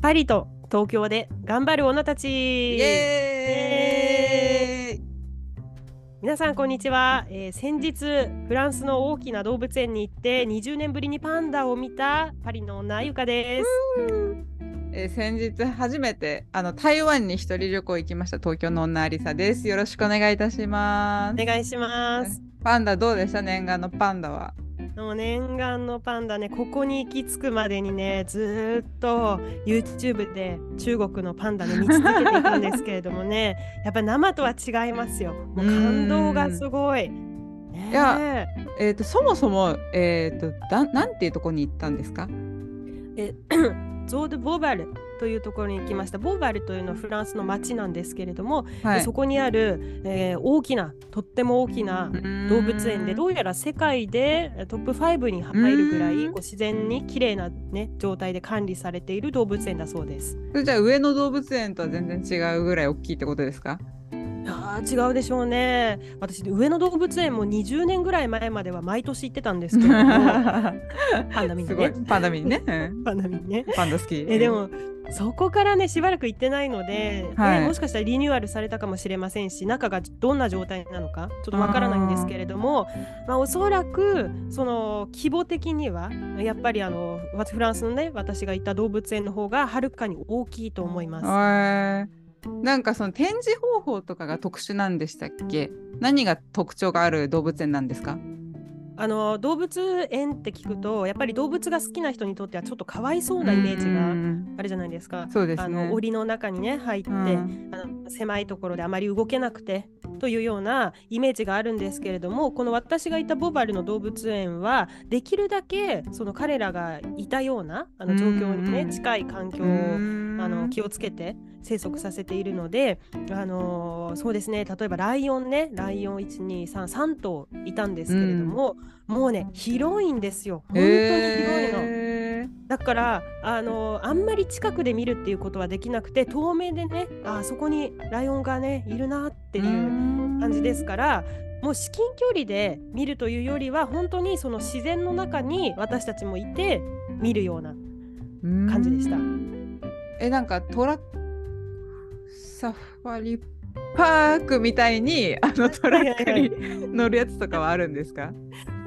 パリと東京で頑張る女たち。皆さんこんにちは、えー先日フランスの大きな動物園に行って20年ぶりにパンダを見たパリの女ゆかです。えー先日初めてあの台湾に一人旅行行きました東京の女ありさです。よろしくお願いいたします。お願いします。パンダどうでした？念願のパンダは。もう念願のパンダねここに行き着くまでにね ずーっと YouTube で中国のパンダね見続けていたんですけれどもね やっぱ生とは違いますよ。もう感動がすごい。ねえ。いやえっ、とそもそもえっ、とだなんていうとこに行ったんですか？え ゾード・ボーバルというところに行きました。ボーバルというのはフランスの町なんですけれども、はい。でそこにある、えー大きなとっても大きな動物園でどうやら世界でえートップ5に入るぐらいうんこう自然に綺麗な、ね、状態で管理されている動物園だそうです。それじゃあ上野動物園とは全然違うぐらい大きいってことですか？あー違うでしょうね。私上野動物園も20年ぐらい前までは毎年行ってたんですけれども パンダ見にすごいね。パンダ見にね。うん パンダ見にね。パンダ好き。えでもそこからねしばらく行ってないので、はい。ねもしかしたらリニューアルされたかもしれませんし中がどんな状態なのかちょっとわからないんですけれどもまあ、おそらくその規模的にはやっぱりあのわフランスのね私が行った動物園の方がはるかに大きいと思います。なんかその展示方法とかが特殊なんでしたっけ？何が特徴がある動物園なんですか？あの動物園って聞くとやっぱり動物が好きな人にとってはちょっとかわいそうなイメージうがんあるじゃないですか。そうですあのね。檻の中にね入って、うん。あの狭いところであまり動けなくてというようなイメージがあるんですけれどもこの私がいたボバルの動物園はできるだけその彼らがいたようなあの状況にねうん近い環境をあの気をつけて生息させているので、あのーそうですね。例えばライオンねライオン1233頭いたんですけれども、もうね広いんですよ。本当に広いの。へーだからあのあんまり近くで見るっていうことはできなくて遠目でねあそこにライオンがねいるなっていう感じですからもう至近距離で見るというよりは本当にその自然の中に私たちもいて見るような感じでした。えなんかトラサファリパークみたいにあのトラックに乗るやつとかはあるんですか？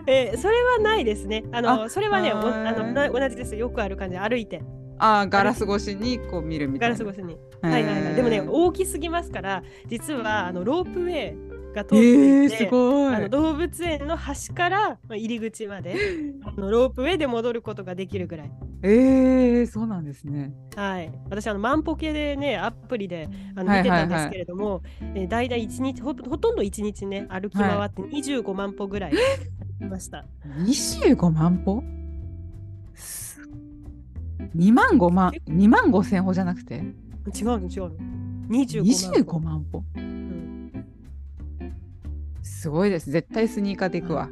えーそれはないですね。あのあそれはねおあのな同じですよくある感じで歩いてあーガラス越しにこう見るみたいな。ガラス越しに。はいはいはい。でもね大きすぎますから実はあのロープウェイが通えっていー、て、すごいあの。動物園の端からまあ入り口まで あのロープウェイで戻ることができるぐらい。えー、そうなんですね。はい、私あの万歩計でねアプリであのはいはいはい見てたんですけれども、えー、大体一日ほほとんど1日ね歩き回って25万歩ぐらいいました。25万歩？す ?2 万5万、2万5千歩じゃなくて？違うの違うの。25万歩。25万歩？うんすごいです。絶対スニーカーで行くわ。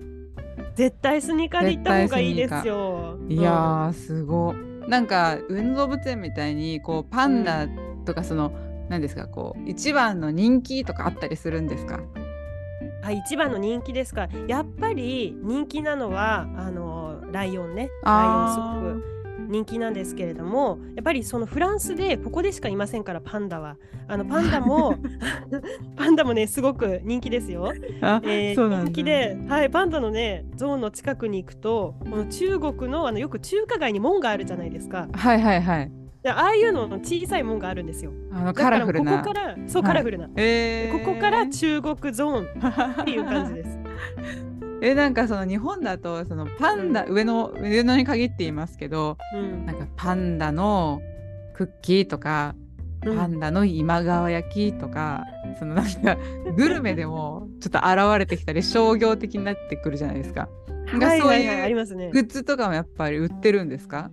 絶対スニーカーで行った方がいいですよ。いやー、すごい。なんか、上野動物園みたいに、こう、パンダとか、その、何ですか、こう、一番の人気とかあったりするんですか？うんあ一番の人気ですか。やっぱり人気なのはあのライオンね。ライオンすあごく人気なんですけれどもやっぱりそのフランスでここでしかいませんからパンダはあのパンダも パンダもねすごく人気ですよ。あ、えーそうなんだ人気で、はい、パンダのねゾーンの近くに行くとこの中国のあのよく中華街に門があるじゃないですか。はいはいはい。でああいうのの小さい門があるんですよ。あの、カラフルな。だからここからそうはいカラフルな、えーここから中国ゾーンっていう感じです。えなんかその日本だとそのパンダ、上の上野に限って言いますけどうんなんかパンダのクッキーとかうんパンダの今川焼きとか、そのなんかグルメでもちょっと現れてきたり商業的になってくるじゃないですか。はいはいはいいうありますねグ。ッズとかもやっぱり売ってるんですか？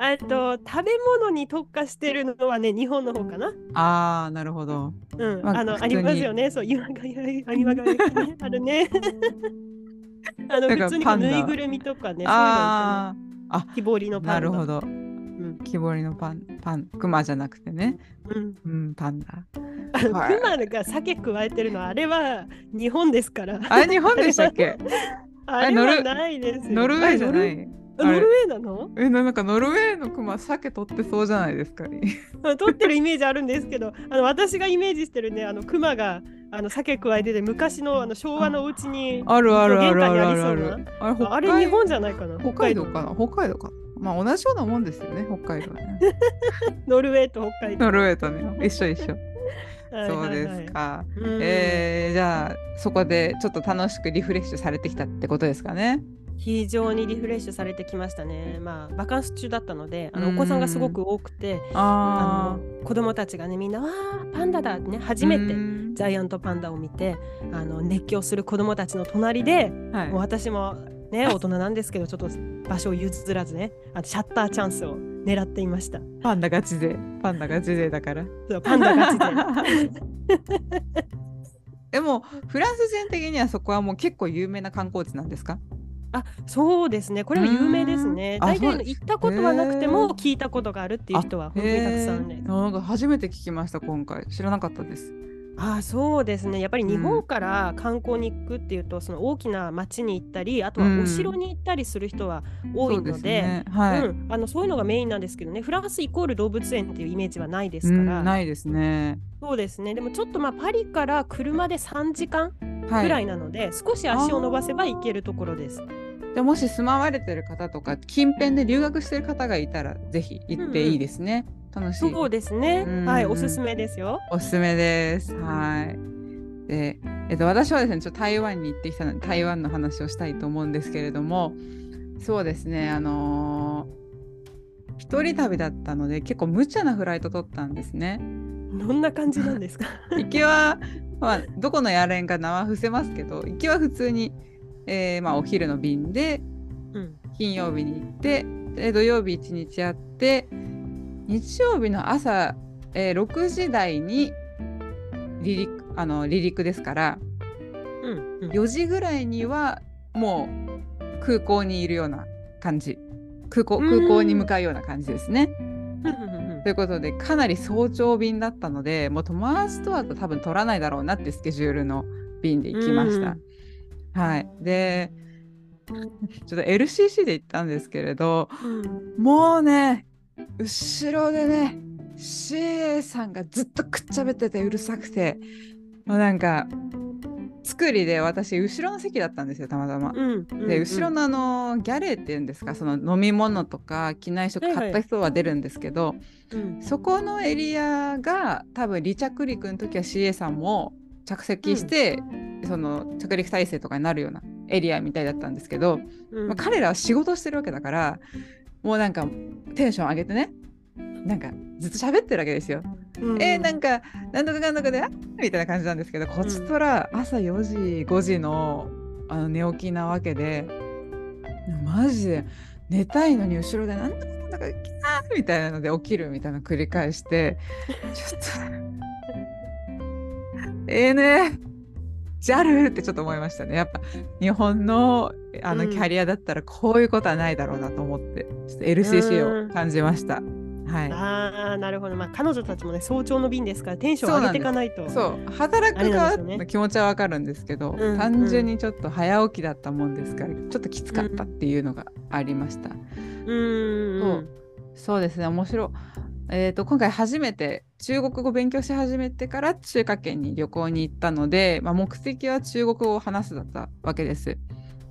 えっと食べ物に特化してるのはね日本の方かな。ああなるほど。うん、まああのありますよね。そう今が今がね あるね。あの普通にぬいぐるみとかね、そういうのああ木彫りのあパンダ。なるほど。うん木彫りのパンパンクマじゃなくてね。うん、うんパンダ。あクマが酒加えてるのはあれは日本ですから。あれ日本でしたっけ？あれはないですよ。ノルウェーじゃない？ノルウェーなの？えなんかノルウェーのクマ鮭取ってそうじゃないですか撮 ってるイメージあるんですけどあの私がイメージしてるねあのクマがあの鮭加えてて昔のあの昭和のお家にあるあるあるあるある。あれ北ああれ日本じゃないかな？北海道かな？北海道。かな？まあ同じようなもんですよね北海道はね。ノルウェーと北海道。ノルウェーとね一緒一緒。はいそうではい。はいすか、うん。えー、じゃあそこでちょっと楽しくリフレッシュされてきたってことですかね非常にリフレッシュされてきましたね。まあバカンス中だったので、あのうんお子さんがすごく多くて、ああの子供たちがねみんなわーパンダだってね初めてうんジャイアントパンダを見て、あの熱狂する子供たちの隣で、はいもう私もね 大人なんですけどちょっと場所を譲らずね、あのシャッターチャンスを狙っていました。パンダガチ勢パンダガチ勢だからそうパンダガチで。でもフランス人的にはそこはもう結構有名な観光地なんですか？あそうですね。これは有名ですね。大体そう行ったことはなくても聞いたことがあるっていう人は本当にたくさんねなんか初めて聞きました今回。知らなかったですあそうですね。やっぱり日うん本から観光に行くっていうと、その大きな町に行ったりあとはうん。お城に行ったりする人は多いので,、そうい、うのそういうのがメインなんですけどね。フランスイコール動物園っていうイメージはないでうんすから、ないですね。そうですね。でもちょっとまあパリから車で3時間はい。ぐらいなので、少し足を伸ばせば行けるところです。じゃあもし住まわれてる方とか近辺で留学してる方がいたらぜひ行っていいですね、楽しい。そうですね、うん。はいおすすめですよ。おすすめです。はい。で、えっと、私はですねちょっと台湾に行ってきたので台湾の話をしたいと思うんですけれどもそうですねあのー一人旅だったので結構無茶なフライト取ったんですね。どんな感じなんですか？行きは、まあ、どこのやれんか名は伏せますけど行きは普通に、えーまあ、お昼の便でうん。金曜日に行ってで土曜日1日あって日曜日の朝、えー6時台に離陸あの離陸ですからうんうん。4時ぐらいにはもう空港にいるような感じ。空港うん。空港に向かうような感じですね。ということでかなり早朝便だったのでもう友達とは多分取らないだろうなってスケジュールの便で行きました。はい、で ちょっと LCC で行ったんですけれどうん。もうね後ろでね CA さんがずっとくっちゃべっててうるさくてもうなんか作りで私後ろの席だったんですよたまたま。うんうんで後ろのあのギャレーっていうんですかその飲み物とか機内食買った人は出るんですけど、うん。そこのエリアが多分離着陸の時は CA さんも着席して、その着陸体制とかになるようなエリアみたいだったんですけど、うん。まあ、彼らは仕事してるわけだからもうなんかテンション上げてね。なんかずっと喋ってるわけですよ。うん。えー、なんかなんとかかんとかであみたいな感じなんですけどこちとら朝4時5時のあの寝起きなわけでマジで寝たいのに後ろでなんとかなんとかキャーみたいなので起きるみたいなの繰り返してちょっと。ええね JAL ってちょっと思いましたね。やっぱ日本のあのうん。キャリアだったらこういうことはないだろうなと思ってちょっと LCC を感じました。はい。ああなるほど。まあ彼女たちもね早朝の便ですからテンション上げていかないと。そう。働く側の気持ちはわかるんですけど、うん単純にちょっと早起きだったもんですからちょっときつかったっていうのがありました。うーん。そう。そうですね。面白い。えー、と今回初めて中国語勉強し始めてから中華圏に旅行に行ったので、まあ、目的は中国語を話すだったわけです。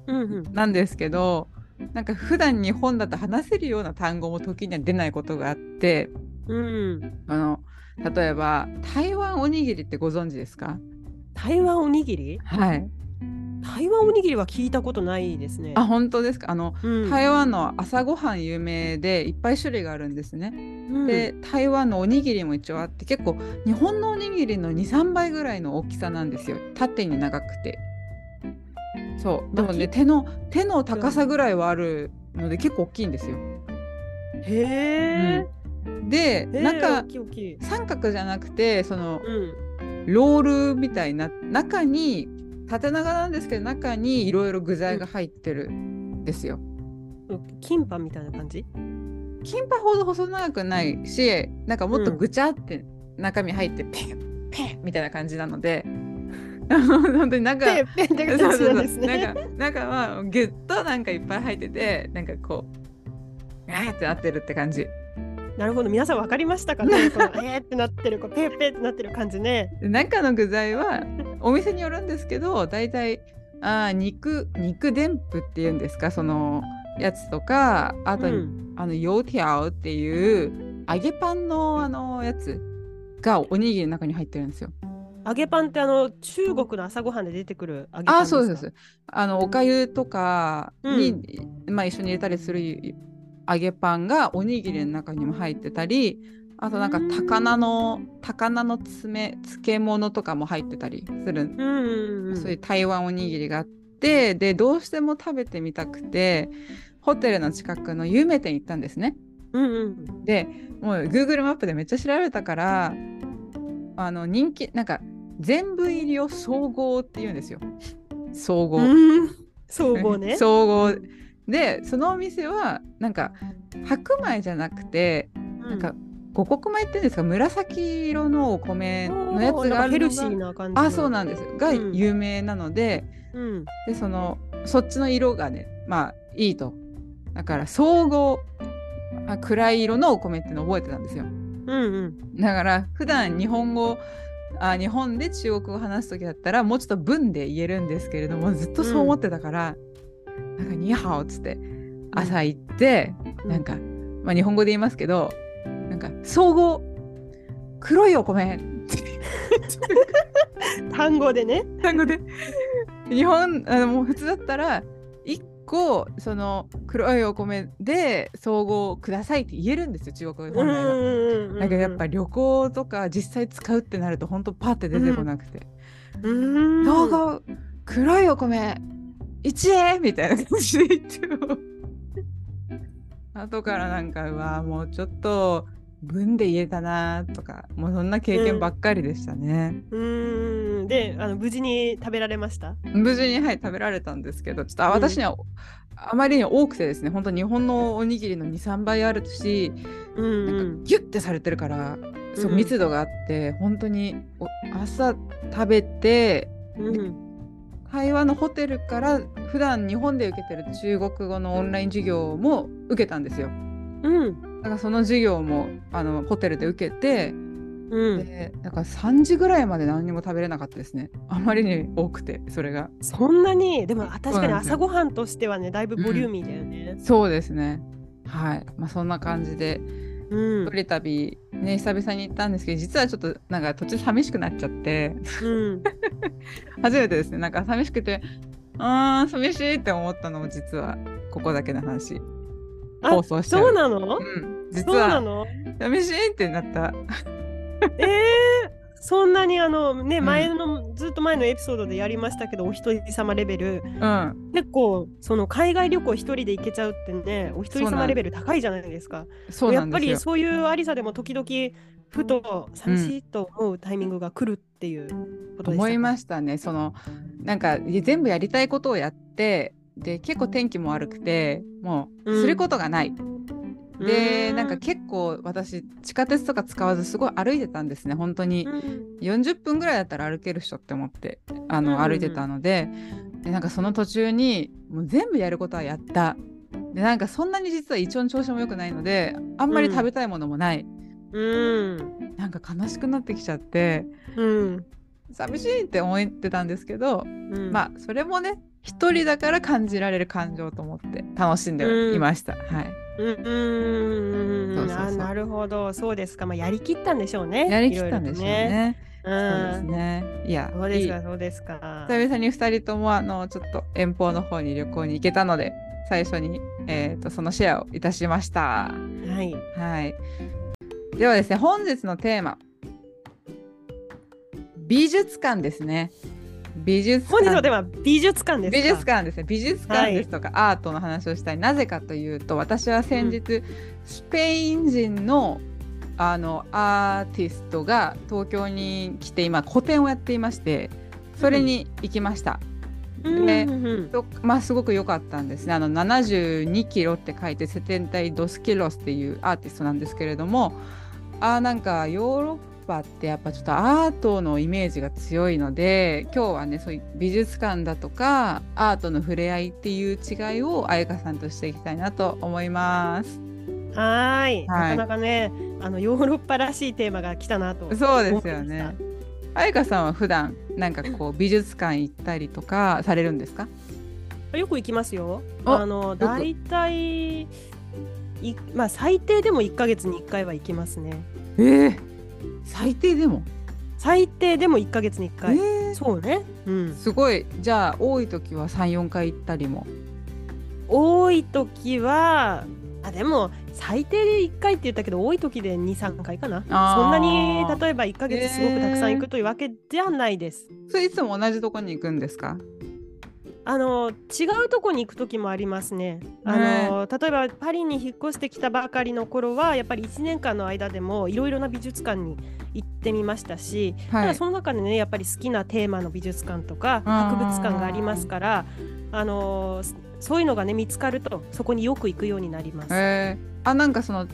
うんうんなんですけどなんか普段日本だと話せるような単語も時には出ないことがあってうんあの例えば台湾おにぎりってご存知ですか？台湾おにぎり？はい。台湾おにぎりは聞いたことないですね。あ本当ですか？あの、うん。台湾の朝ごはん有名でいっぱい種類があるんですね。うん。で台湾のおにぎりも一応あって結構日本のおにぎりの23倍ぐらいの大きさなんですよ。縦に長くて。そう。でもね手の手の高さぐらいはあるので結構大きいんですよ。へえ。で、中大きい大きい。三角じゃなくてそのうん。ロールみたいな中に縦長なんですけど中にいろいろ具材が入ってるんですよ。キンパみたいな感じ？キンパほど細長くないしなんかもっとぐちゃって中身入ってペンペンみたいな感じなので、本当になんかペペってそう形そうそうなんですね。なんか中はギュッとなんかいっぱい入っててなんかこうえーってなってるって感じなるほど皆さん分かりましたか？ねこのえーってなってるこうペーペーってなってる感じね。で中の具材はお店によるんですけど大体あー肉肉でんぷっていうんですか？そのやつとかあと、うんあのヨーティアオっていう揚げパンのあのやつがおにぎりの中に入ってるんですよ。揚げパンってあの中国の朝ごはんで出てくる揚げパンですか？そうです。あのおかゆとかに、まあ、一緒に入れたりする揚げパンがおにぎりの中にも入ってたりあとなんかうん高菜の高菜の爪漬物とかも入ってたりする、うんうんうん。そういう台湾おにぎりがあってでどうしても食べてみたくてホテルの近くの有名店行ったんですね。うんうん。でもう Google マップでめっちゃ調べたからあの人気なんか全部入りを総合って言うんですよ。総合。うん総合ね。総合でそのお店はなんか白米じゃなくてななんか五穀米っていうんですか？紫色のお米のやつがあるのヘルシーがな感じの。あそうなんですがうん有名なので、うん。でそのそっちの色がねまあいいとだから総合あ暗い色のお米ってのを覚えてたんですようんうん。だから普段日本語あ日本で中国語を話す時だったらもうちょっと文で言えるんですけれどもずっとそう思ってたから、なんか「ニーハオ」っつって朝行って、うん。なんか、まあ、日本語で言いますけどなんか「総合黒いお米」単語でね。単語で。日本あのもう普通だったら1個その黒いお米で総合くださいって言えるんですよ中国本来は。だけどやっぱ旅行とか実際使うってなるとほんとパッて出てこなくて。うん。総合黒いお米1円みたいな感じで言っても後からなんかうわもうちょっと文で言えたなとかもうそんな経験ばっかりでしたね。うん。で、あの無事に食べられました？無事に、はい、食べられたんですけどちょっと私には、あまりに多くてですね本当日本のおにぎりの23倍あるしうんなんかギュッてされてるから、そううん密度があって本当にお朝食べてうん。うん。台湾のホテルから普段日本で受けてる中国語のオンライン授業も受けたんですよ。うん。だからその授業もあのホテルで受けて、うん。でだから3時ぐらいまで何にも食べれなかったですね。あまりに多くてそれが。そんなに？でもあ確かに朝ごはんとしてはねだいぶボリューミーだよね。そうですね。はい。まあそんな感じでうん。一人旅ね久々に行ったんですけど実はちょっとなんか途中寂しくなっちゃってうん。初めてですねなんか寂しくてあー寂しいって思ったのも実はここだけの話。あ放送しちゃうそうなの？うん、実はの？寂しいってなった。えー、そんなにあのねうん前の、ずっと前のエピソードでやりましたけどお一人様レベルうん、結構その海外旅行一人で行けちゃうってねお一人様レベル高いじゃないですか。そうやっぱなんですよ。りそういうありさでも時々ふと寂しいと思うタイミングが来るっていうことでしたか、思いましたね。そのなんか全部やりたいことをやってで結構天気も悪くてもううんすることがない。でうなんか結構私地下鉄とか使わずすごい歩いてたんですね本当に。うん。40分ぐらいだったら歩ける人って思ってあの、歩いてたので。でなんかその途中にもう全部やることはやった。でなんかそんなに実は胃腸の調子も良くないのであんまり食べたいものもない、うん。なんか悲しくなってきちゃってうん。寂しいって思ってたんですけど、うん。まあそれもね一人だから感じられる感情と思って楽しんでいました、はいうんうんそうそうそう。あなるほど。そうですか。まあやりきったんでしょうね。やりきったんでしょうね。いろいろとそうですね。いやうん。そうですかそうですか。久々に2人ともあのちょっと遠方の方に旅行に行けたので最初に、えー、とそのシェアをいたしました。はい。はい、ではですね本日のテーマ。美術館ですね。美術本日の館テーマ美術館ですか？美術館ですね。美術館ですとか、アートの話をしたい。なぜかというと私は先日、スペイン人のあのアーティストが東京に来て今個展をやっていましてそれに行きました。うん。でうんうんとまあすごく良かったんですね。あの72キロって書いてセテンタイ・ドスキロスっていうアーティストなんですけれどもあーなんかヨーロッパってやっぱちょっとアートのイメージが強いので今日はねそういう美術館だとかアートの触れ合いっていう違いを彩香さんとしていきたいなと思います。はいはいなかなかねあのヨーロッパらしいテーマが来たなとそうですよね。彩香さんは普段なんかこう美術館行ったりとかされるんですか？よく行きますよ。ああのく大体いまあ最低でも1ヶ月に1回は行きますね。えー、最低でも。最低でも1ヶ月に1え回。ーそうね。うん。すごいじゃあ多い時は三四回行ったりも。多い時はあでも最低で1回って言ったけど多い時で23回かなそんなに例えば1ヶ月すごくたくさん行くというわけじゃないです。それいつも同じとこに行くんですか？あの違うとこに行く時もありますね。あの例えばパリに引っ越してきたばかりの頃はやっぱり1年間の間でもいろいろな美術館に行ってみましたし、たはい。だその中でねやっぱり好きなテーマの美術館とか博物館がありますからあのそういうのがね見つかるとそこによく行くようになります。えー、あなんかその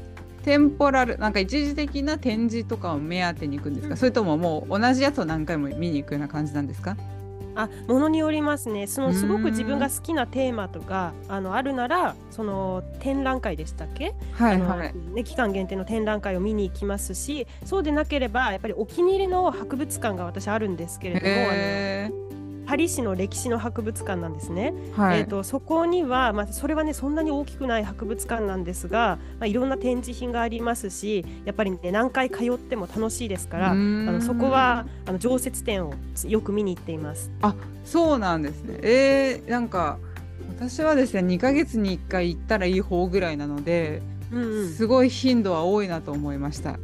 テンポラルなんか一時的な展示とかを目当てに行くんですか、うんそれとももう同じやつを何回も見に行くような感じなんですか？あものによりますね。そのすごく自分が好きなテーマとかあのあるならその展覧会でしたっけ、はいはい。ね、期間限定の展覧会を見に行きますしそうでなければやっぱりお気に入りの博物館が私あるんですけれども、パリ市の歴史の博物館なんですね。ーはい、えー、とそこには、まあ、それはねそんなに大きくない博物館なんですが、まあ、いろんな展示品がありますしやっぱりね何回通っても楽しいですからあのそこはあの常設展をよく見に行っています。そうなんですね。えー、なんか私はですね2ヶ月に1回行ったらいい方ぐらいなので、うんうん、すごい頻度は多いなと思いました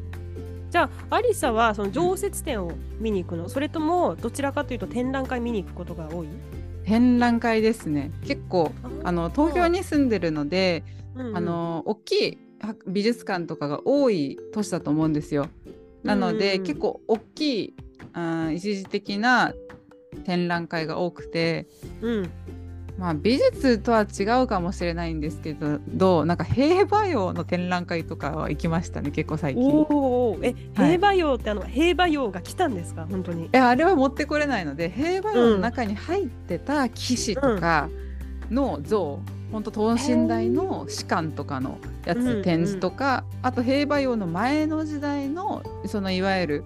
じゃあアリサはその常設展を見に行くの？それともどちらかというと展覧会見に行くことが多い？展覧会ですね。結構あの東京に住んでるので、うんうん。あの大きい博美術館とかが多い都市だと思うんですよ。なので、うん結構大きいあ一時的な展覧会が多くて、うんまあ、美術とは違うかもしれないんですけどどうなんか平和洋の展覧会とかは行きましたね結構最近。おおえはい。平和洋ってあの平和洋が来たんですか？本当に。いやあれは持ってこれないので平和洋の中に入ってた騎士とかの像、ほんと等身大の士官とかのやつ、うん展示とか、あと平和洋の前の時代のそのいわゆる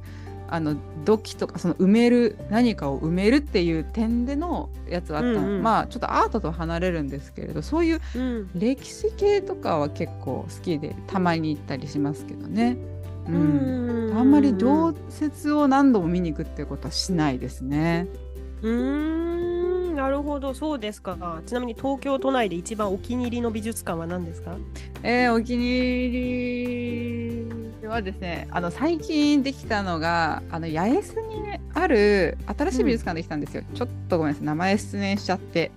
あの土器とかその埋める何かを埋めるっていう点でのやつはあったの、うんうん。まあちょっとアートとは離れるんですけれどそういううん。歴史系とかは結構好きでたまに行ったりしますけどね。ううん。んあんまり常設を何度も見に行くっていうことはしないですね。うーん。なるほど。そうですか。ちなみに東京都内で一番お気に入りの美術館は何ですか？えーお気に入りはですね、あの最近できたのが、あの八重洲にある新しい美術館できたんですよ。ちょっとごめんなさい、名前失念しちゃって。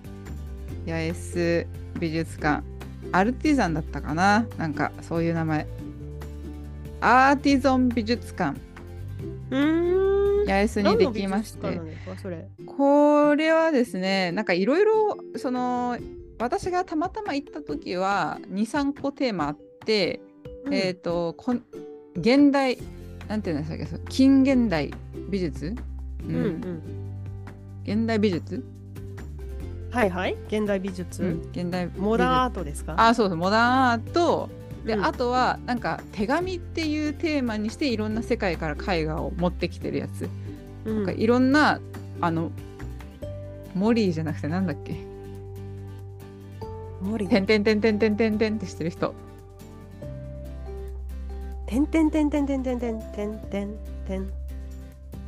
八重洲美術館、アルティザンだったかな？なんかそういう名前。アーティゾン美術館、うーん。八重洲にできまして。これはですねなんかいろいろその私がたまたま行った時は23個テーマあって、えっ、とこん現代なんていうんでしたっけそう近現代美術、ううんんうん。現代美術、はいはい。現代美術、うん。現代モダンアートですか？あそうそうモダンアート。で、うん。あとはなんか手紙っていうテーマにしていろんな世界から絵画を持ってきてるやつ、うん。なんかいろんなあのモリーじゃなくてなんだっけ？森？てんてんてんてんてんてんてんってしてる人てんてんてんてんてんてんてんてん。てんてん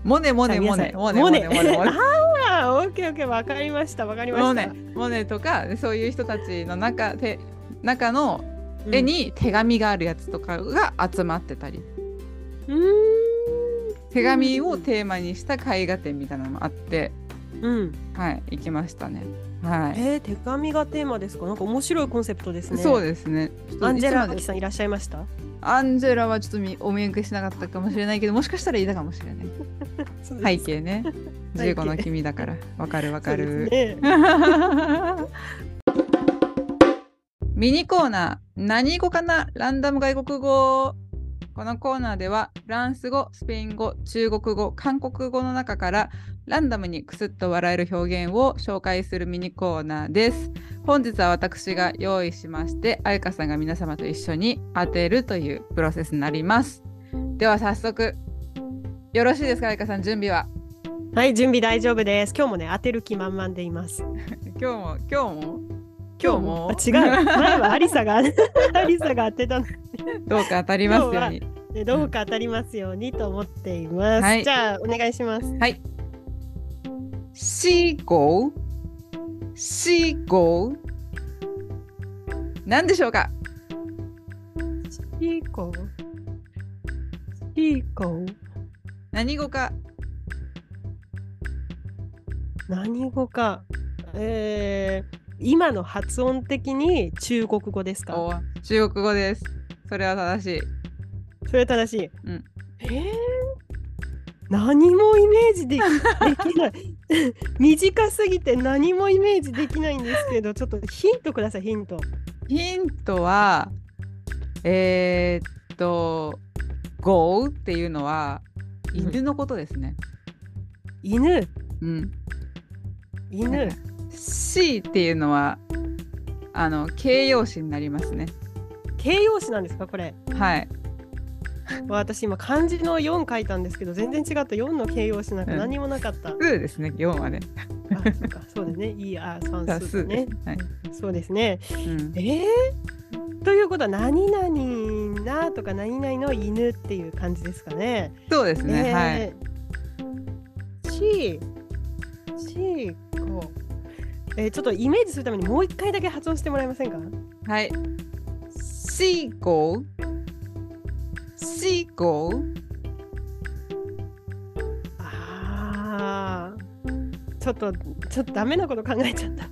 モネモネモネモネモネモネ。あーオッケーオッケー。わかりましたわかりました。モネモネとかそういう人たちの中で中のうん。絵に手紙があるやつとかが集まってたり、うーん。手紙をテーマにした絵画展みたいなのもあって、うんはい行きましたね。はい、えー、手紙がテーマですか？なんか面白いコンセプトですね。そうですね。アンジェラ・さんいらっしゃいました？アンジェラはちょっとみお見受けしなかったかもしれないけどもしかしたらいたかもしれない。背景ね。背景。15の君だからわかるわかそうる、ですね。ミニコーナー何語かな？ランダム外国語。ここのコーナーではフランス語、スペイン語、中国語、韓国語の中からランダムにクスッと笑える表現を紹介するミニコーナーです。本日は私が用意しまして、あゆかさんが皆様と一緒に当てるというプロセスになります。では早速、よろしいですか、あゆかさん、準備は？はい、準備大丈夫です。今日もね、当てる気満々でいます。今日も、今日も、今日も？あ違う。前はアリサが、アリサが当てたのどうか当たりますように。で、どうか当たりますようにと思っています。はいじゃあ、お願いします。はい。シーゴーシーゴー何でしょうか？シーコー。シーコー。何語か？何語か？えー、今の発音的に中国語ですか？お中国語です。それは正しい。それ正しい。うんえー、何もイメージできできない。短すぎて何もイメージできないんですけど、ちょっとヒントください、ヒント。ヒントは、えー、っと、ゴーっていうのは犬のことですね。犬、うん。犬。シーっていうのは、あの形容詞になりますね。形容詞なんですか、これ。はい。私今漢字の4書いたんですけど全然違った4の形容詞なんか何もなかった。数ですね、4はね。あ、そうか、そうだね。いいあ算多数ねで。す。はい。そうですね。うんえー、ということは何々なとか何々の犬っていう感じですかね。そうですね、はい。えー、シー、シーコ。えー、ちょっとイメージするためにもう一回だけ発音してもらえませんか？はい。シーゴー。シーゴー。ああ、ちょっと、ちょっとダメなこと考えちゃった。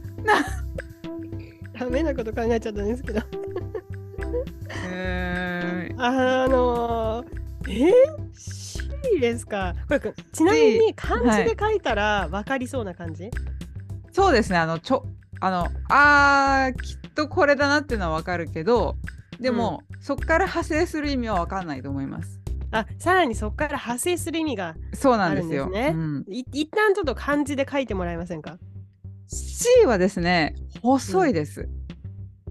ダメなこと考えちゃったんですけど。うーん。あのー、えー、シーですか。これ、ちなみに漢字で書いたら分かりそうな感じ、そうですね。あの、ちょ、あの、あー、きっとこれだなっていうのはわかるけど、でも、そこから派生する意味はわかんないと思います。あ、さらにそこから派生する意味が、そうなんですよ。あるんですねうん、い一旦ちょっと漢字で書いてもらえませんか？C はですね、細いです。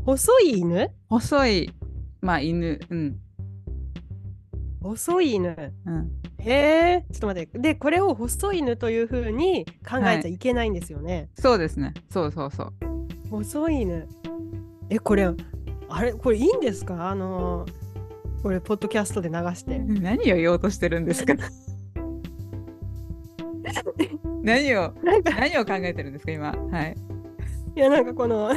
細い犬？細い、まあ、犬。うん。細い犬。うん。へえ、ちょっと待って。で、これを細い犬というふうに考えちゃいけないんですよね。そうですね。そうそうそう。細い犬。え、これ、あれ、これいいんですか？あのーこれ、ポッドキャストで流して。何を言おうとしてるんですか？何を何を考えてるんですか今？はい。いや、なんかこの、わ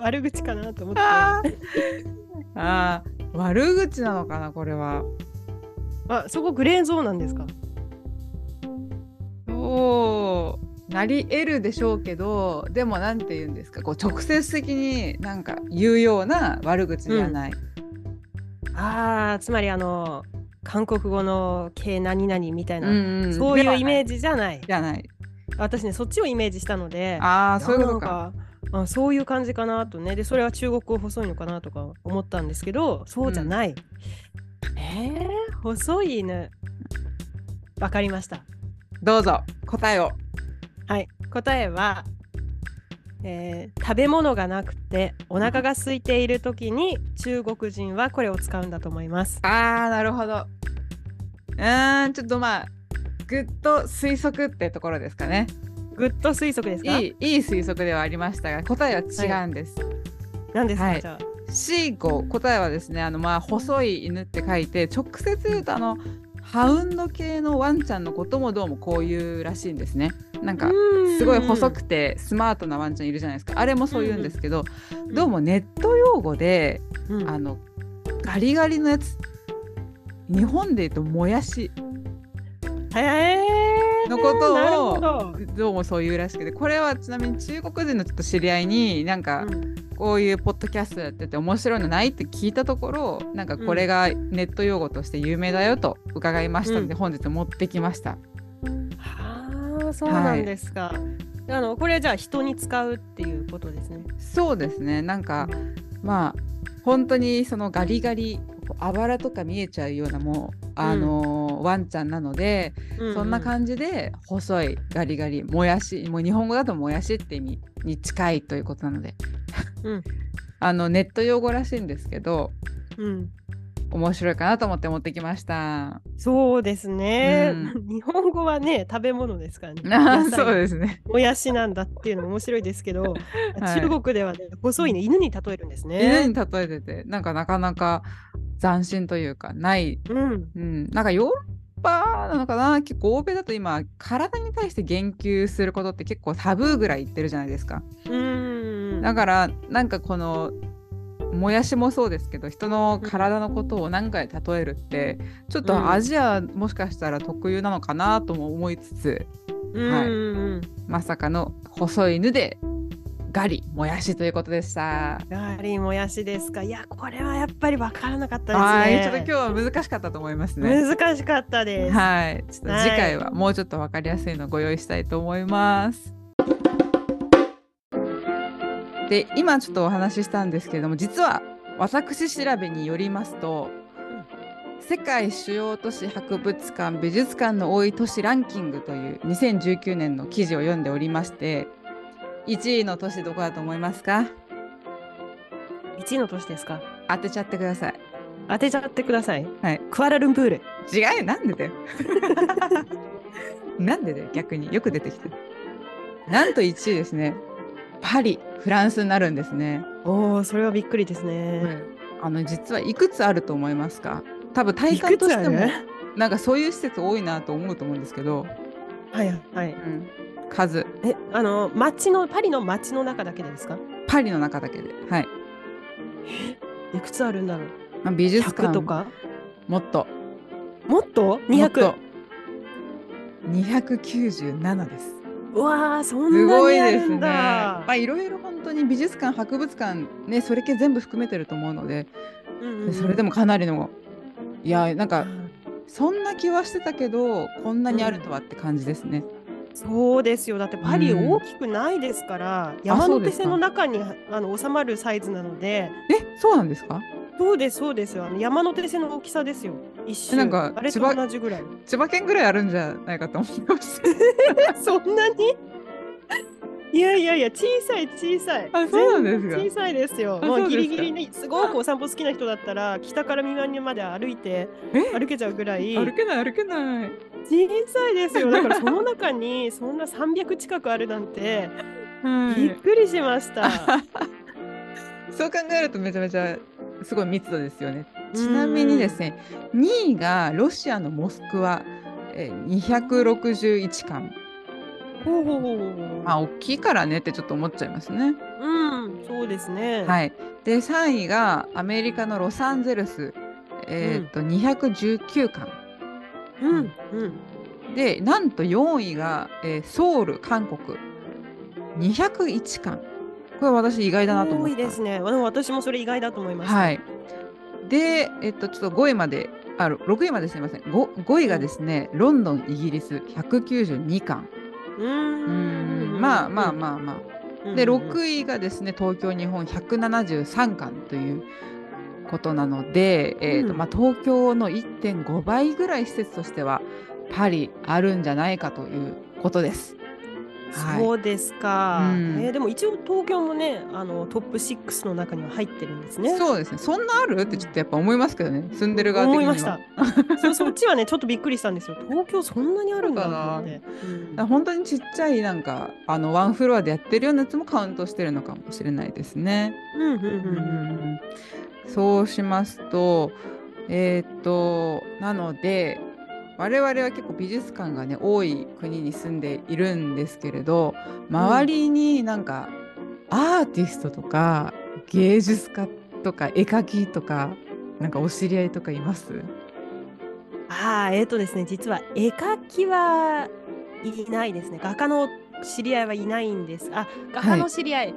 悪口かなと思って。あー。あー悪口なのかなこれは。あ、そこグレーゾーンなんですか？そうなり得るでしょうけどでもなんて言うんですかこう直接的になんか言うような悪口じゃない、ああ、つまりあの、韓国語の系何々みたいな、うんうんそういうイメージジじゃない。じゃない。私ね、そっちをイメージしたので、ああそういうことか。あそういう感じかなとね。でそれは中国語細いのかなとか思ったんですけどそうじゃない、えー、細い犬。わかりました。どうぞ答えをはい。答えは、えー食べ物がなくてお腹が空いている時に中国人はこれを使うんだと思います。ああなるほど。うーんちょっとまあ good 推測ってところですかね。 good 推測ですか？いいいい推測ではありましたが答えは違うんです、何ですか、はい。じゃあ？シーコ答えはですねあのまあ細い犬って書いて直接言うとあのハウンド系のワンちゃんのこともどうもこういうらしいんですねなんかすごい細くてスマートなワンちゃんいるじゃないですか。あれもそう言うんですけど、うん。どうもネット用語で、うん。あのガリガリのやつ日本で言うともやし。のことをど。どうもそういうらしくてこれはちなみに中国人のちょっと知り合いになんかうん。こういうポッドキャストやってて面白いのないって聞いたところなんかこれがネット用語として有名だよと伺いましたので、うん。本日持ってきました。はあそうなんですか、あのこれじゃあ人に使うっていうことですね。そうですね。なんかまあ本当にそのガリガリあばらとか見えちゃうようなもうあのーワンちゃんなので、そんな感じで細いガリガリもやしもう日本語だともやしって意味に近いということなので、うん。あのネット用語らしいんですけどじ、うん、面白いかなと思って持ってきました。そうですね、う 日本語はね食べ物ですからね。あそうですね。もやしなんだっていうのも面白いですけど、はい。中国ではね細いね犬に例えるんです犬ね。に例えててなんかなかなか斬新というかない、うん、うん、なんかヨーロッパなのかな？結構欧米だと今体に対して言及することって結構タブーぐらい言ってるじゃないですか。うん、だからなんかこのもやしもそうですけど人の体のことを何かで例えるってちょっうんとアジアもしかしたら特有なのかなとも思いつつ、うんはいうんまさかの細い犬でガリもやしということでした。ガリもやしですか。いやこれはやっぱり分からなかったはい、ですね。ちょっと今日は難しかったと思いますね。難しかったです。はい、ちょっと次回はもうちょっとわかりやすいのをご用意したいと思います。で、今ちょっとお話ししたんですけれども、実は私調べによりますと、世界主要都市博物館美術館の多い都市ランキングという2019年の記事を読んでおりまして、1位の都市どこだと思いますか？一位の年ですか？当てちゃってください。当てちゃってください。はい。クアラルンプール。違うよなんでだよ なんでだよ逆によく出てきてなんと1位ですねパリフランスになるんですね、おお、それはびっくりですね。あの実はいくつあると思いますか？多分体感としてもなんかそういう施設多いなと思うと思うんですけど、はいはい。うん、数え、あの街のパリの街の中だけでですか？パリの中だけではい、いくつあるんだろう？まあ、美術100館とか？もっともっと？もっ200と。297ですうわあ、そんすなごいですね。まだ。あいろいろ本当に美術館博物館ねそれ系全部含めてると思うので、うんうんうんそれでもかなりのいやなんあかそんな気はしてたけどこんなにあるとはって感じですね。そうですよ。だってパリうん大きくないですから、そう山手線の中にあの収まるサイズなので、えそうなんですか？そうですそうですよ。あの山手線の大きさですよ。一周。なんかあれと同じぐらい。千葉県ぐらいあるんじゃないかと思いました。そんなに？いやいやいや、小さい小さい。あそうなんですか？小さいですよ。あもうギリギリね、すごくお散歩好きな人だったら、北から南まで歩いてえ？歩けちゃうぐらい歩けない歩けない。小さいですよ。だからその 中にそんな300近くあるなんて、はい。びっくりしました。そう考えるとめちゃめちゃすごい密度ですよね。ちなみにですね2位がロシアのモスクワ。えー261巻ほうほうほうほうまあ大きいからねってちょっと思っちゃいますね。うん、そうですね。はい、で3位がアメリカのロサンゼルス、えーっと219巻うん、うん。でなんと4位が、えーソウル韓国201巻これ私意外だなと思いですね。私もそれ意外だと思いました。はい。で、えっと、ちょっと5位まで、あ、6位まですみません。5, 5位がですね、ロンドン、イギリス、192巻。うー。うんん、まあまあまあまあ。で、6位。位がですね、東京、日本、173巻ということなので、えっと、うんまあ、東京の1.5倍ぐらい施設としては、パリあるんじゃないかということです。はいそうですか。うんえーでも一応東京もね、あのトップ6の中には入ってるんですね。そうですね。そんなある？ってちょっとやっぱ思いますけどね。住んでる側的には。思いました。そうそっちはね、ちょっとびっくりしたんですよ。東京そんなにあるんだなって。うん本当にちっちゃいなんかあのワンフロアでやってるようなやつもカウントしてるのかもしれないですね。うんうんうんうんそうしますとえーっとなので我々は結構美術館がね多い国に住んでいるんですけれど周りになんかアーティストとか芸術家とか絵描きとかなんかお知り合いとかいます？ああ、えっ、とですね、実は絵描きはいないですね。画家の知り合いはいないんです。あ、画家の知り合い。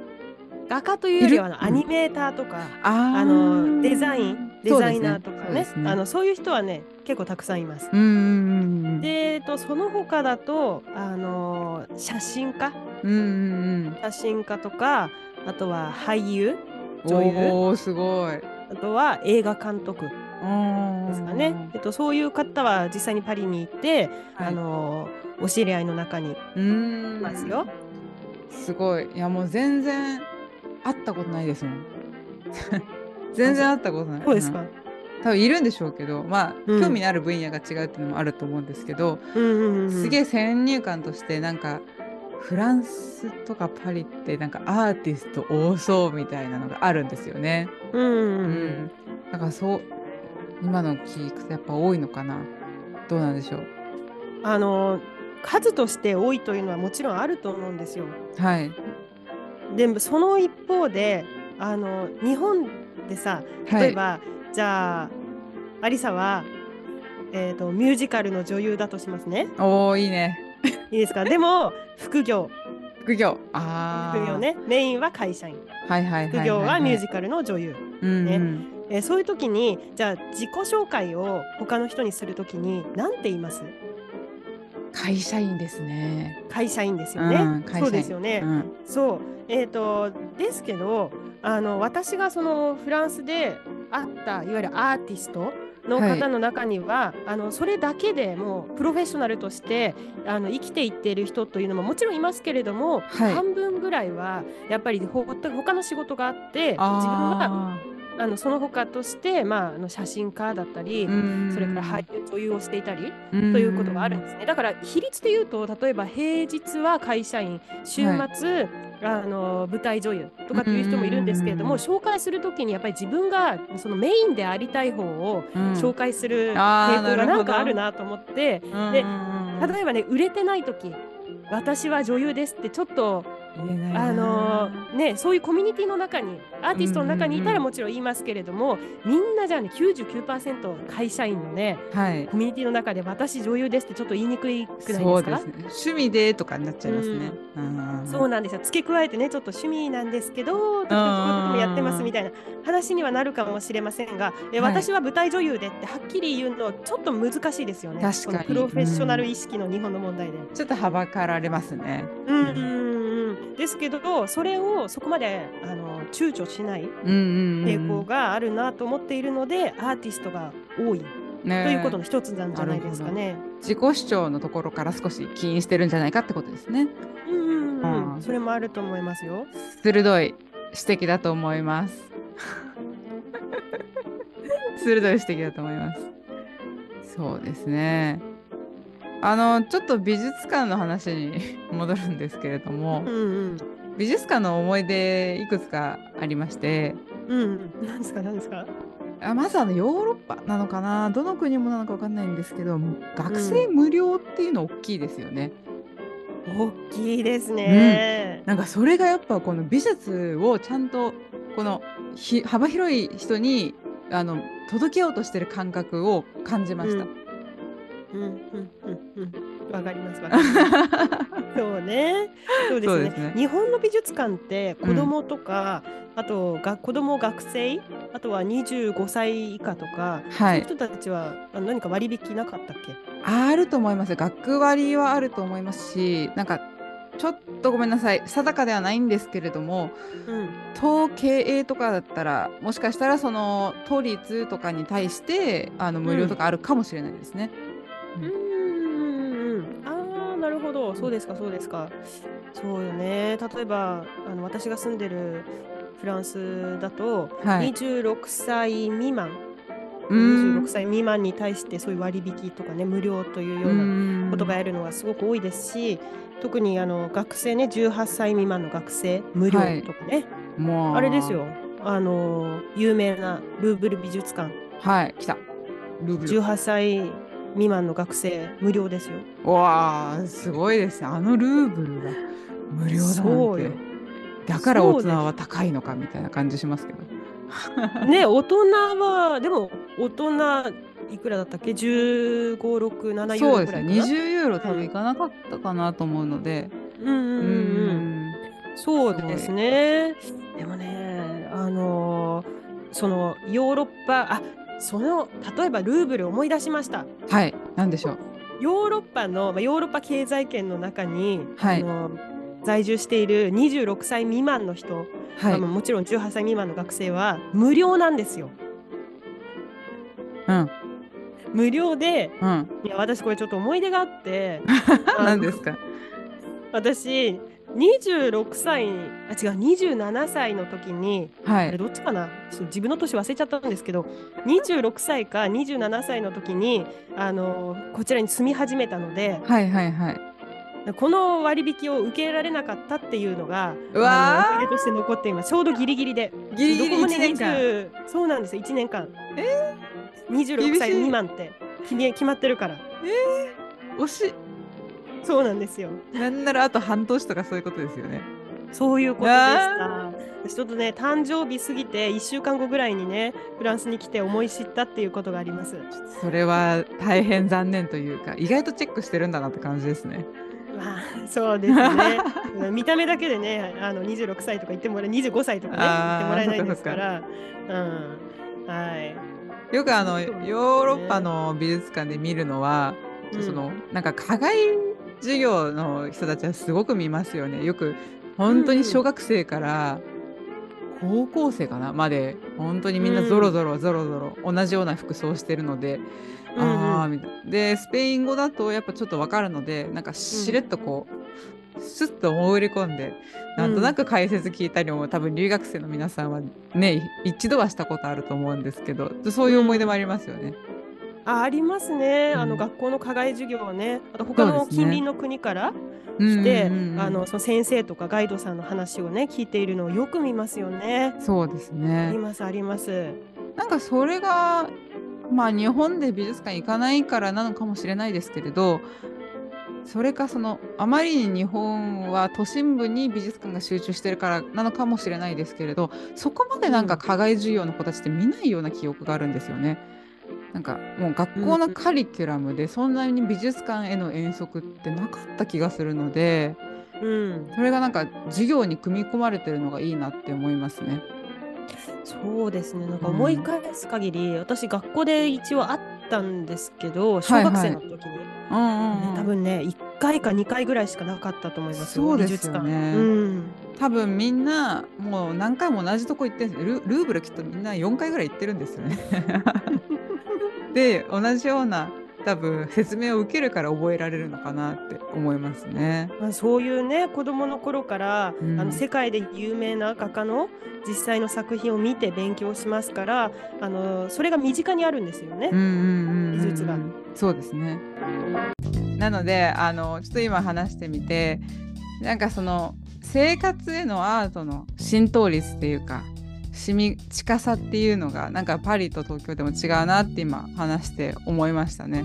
画家というよりはあのアニメーターとか、あーあのデザイン、デザイナーとかねそうですね。あのそういう人はね結構たくさんいます。で、えっとその他だとあの写真家、うん写真家とか、あとは俳優、うん女優？おーすごい。あとは映画監督、ですかね。えっと、そういう方は実際にパリに行って、はい。あのお知り合いの中にいますよ。すごい。いやもう全然会ったことないですもん全然会ったことない。そうですか。ん。多分いるんでしょうけどまあ、うん。興味のある分野が違うっていうのもあると思うんですけど、うんうんうん、すげえ先入観としてなんかフランスとかパリってなんかアーティスト多そうみたいなのがあるんですよね。うんうんううん。ん、だからそう今の聞くとやっぱ多いのかな。どうなんでしょう。あの数として多いというのはもちろんあると思うんですよ。はい。でもその一方であの日本でさ例えば、じゃあアリサは、えー、とミュージカルの女優だとしますね。おーいいね。いいですか？でも副業。副業。あー。副業ね。メインは会社員。はいはいはいはい、副業はミュージカルの女優、うんねうん。えーそういう時にじゃあ自己紹介を他の人にする時に何て言います？会社員ですね。会社員ですよね。うん会社員。そうですよね。うん。そう、えー、とですけどあの私がそのフランスで会ったいわゆるアーティストのはい方の中には、あのそれだけでもうプロフェッショナルとしてあの生きていっている人というのももちろんいますけれども、はい。半分ぐらいはやっぱりほ他の仕事があって自分はああのその他として、まあ、あの写真家だったり、ーそれから俳優女優をしていたりとということがあるんですね。だから比率で言うと例えば平日は会社員週末、あの舞台女優とかっていう人もいるんですけれども、うん紹介するときにやっぱり自分がそのメインでありたい方を紹介する傾向がなんかあるなと思って、で例えばね売れてない時私は女優ですってちょっとあのねそういうコミュニティの中にアーティストの中にいたらもちろん言いますけれども、みんなじゃあね99%会社員のねはい。コミュニティの中で私女優ですってちょっと言いにくいくないですか？そうですね。趣味でとかになっちゃいますね。そうなんですよ。付け加えてねちょっと趣味なんですけどともやってますみたいな話にはなるかもしれませんが、えはい。私は舞台女優でってはっきり言うのちょっと難しいですよね。確かに。プロフェッショナル意識の日本の問題で。ちょっとはばかられますね。うんうんうん、ですけどそれをそこまであの躊躇しないうんうんうん傾向があるなと思っているので、アーティストが多いとねいうことの一つなんじゃないですかね。自己主張のところから少し起因してるんじゃないかってことですね。うんうんうんうんそれもあると思いますよ。鋭い指摘だと思います。鋭い指摘だと思います。そうですね。あのちょっと美術館の話に 戻るんですけれども、うんうん。美術館の思い出いくつかありましてうんうん、なんですかなんですか？あまずあのヨーロッパなのかな？どの国もなのかわかんないんですけど学生無料っていうの大きいですよね。大きいですね。なんかそれがやっぱこの美術をちゃんとこのひ幅広い人にあの届けようとしてる感覚を感じました。うんうんうんうんわかります わかります。そうね。そうですねすね日本の美術館って子供とか、あとが子供学生、あとは25歳以下とか、はいそういう人たちはあ何か割引なかったっけ？あると思います。学割はあると思いますし、なんかちょっとごめんなさい定かではないんですけれどもうん都経営とかだったらもしかしたらその都立とかに対してあの無料とかあるかもしれないですね。うんうんどそうですかそうですか。そうよね。例えばあの私が住んでるフランスだと、はい。26歳未満。うーん26歳未満に対してそういう割引とかね無料というようなことがやるのがすごく多いですし特にあの学生ね18歳未満の学生無料はいとかね、もう。あれですよ。あの有名なルーブル美術館。はい来た。ルーブル。18歳未満の学生無料ですよ。わあすごいですね。あのルーブルが無料だなんて。だから大人は高いのかみたいな感じしますけど。ね大人はでも大人いくらだったっけ？1 5 6 7ユーそうですねロぐらいかな？20ユーロ多分いかなかったかなと思うので。ううんうんうん。うんん。そうですね。でもね、あのーそのヨーロッパ、あその例えばルーブル思い出しました。はい。なんでしょう。ヨーロッパの、まあ、ヨーロッパ経済圏の中に、はい。あの在住している26歳未満の人、はい。まあもちろん18歳未満の学生は無料なんですよ。うん。無料でうん。いや私これちょっと思い出があって 何ですか？私26歳あ違う27歳の時にあれはいどっちかな？自分の年忘れちゃったんですけど26歳か27歳の時にあのこちらに住み始めたのではいはいはい。この割引を受けられなかったっていうのがうわー。あの思い出として残っています。ちょうどギリギリで。ギリギリ1どこもね年間20そうなんですよ1年間。え26歳未満って決め決まってるから。惜しそうなんですよ。いなんならあと半年とかそういうことですよね。そういうことでした。ちょっとね誕生日過ぎて1週間後ぐらいにねフランスに来て思い知ったっていうことがあります。それは大変残念というか意外とチェックしてるんだなって感じですね。まあそうですね。見た目だけでねあの26歳とか言ってもらえ25歳とかね言ってもらえないですから。うんはい。よくあのね。ヨーロッパの美術館で見るのは、うんそのなんか課外授業の人たちはすごく見ますよね。よく本当に小学生から高校生かなまで本当にみんなゾロゾロゾロゾロ同じような服装してるので、うんうん。ああみたいな。でスペイン語だとやっぱちょっとわかるのでなんかしれっとこう、スッと潜り込んでなんとなく解説聞いたりも、多分留学生の皆さんはね一度はしたことあると思うんですけどそういう思い出もありますよね。あありますね、あうんの学校の課外授業はねあと他の近隣の国からうん来て、うんうんうんあのその先生とかガイドさんの話をね聞いているのをよく見ますよね。そうですあねり。ますあります。なんかそれがまあ日本で美術館行かないからなのかもしれないですけれどそれかそのあまりに日本は都心部に美術館が集中してるからなのかもしれないですけれどそこまでなんか課外授業の子たちって見ないような記憶があるんですよね。なんかもう学校のカリキュラムでそんなに美術館への遠足ってなかった気がするのでうん、それがなんか授業に組み込まれてるのがいいなって思いますね。そうですね。なんかうん。思い返す限り、私学校で一応あったんですけど小はい。学生の時に、うんうんうん。多分ね1回か2回ぐらいしかなかったと思いますよそうですよね。うん、多分みんなもう何回も同じとこ行ってルルーブルきっとみんな4回ぐらい行ってるんですよね。で同じような多分説明を受けるから覚えられるのかなって思いますね。まあ、そういうね子供の頃から、うんあの世界で有名な画家の実際の作品を見て勉強しますからあのそれが身近にあるんですよね。うんうんうんうんうん美術がそうですね。なのであのちょっと今話してみてなんかその生活へのアートの浸透率っていうか染み近さっていうのがなんかパリと東京でも違うなって今話して思いましたね。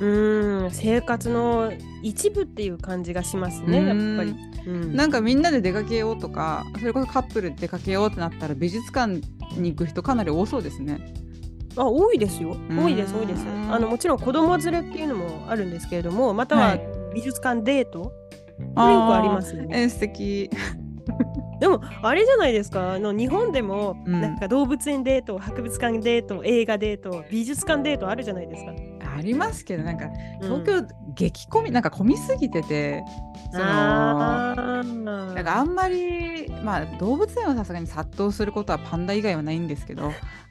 うん生活の一部っていう感じがしますねやっぱり。うんなんかみんなで出かけようとかそれこそカップルで出かけようってなったら美術館に行く人かなり多そうですね。あ多いですよん多いです多いですあのもちろん子供連れっていうのもあるんですけれどもまたははい美術館デート、これよくありますね。えー素敵。でもあれじゃないですかあの日本でもうんなんか動物園デート、博物館デート映画デート美術館デートあるじゃないですか。ありますけどなんかうん東京激混み、なんか混みすぎててそのなんかあんまりまあ動物園はさすがに殺到することはパンダ以外はないんですけど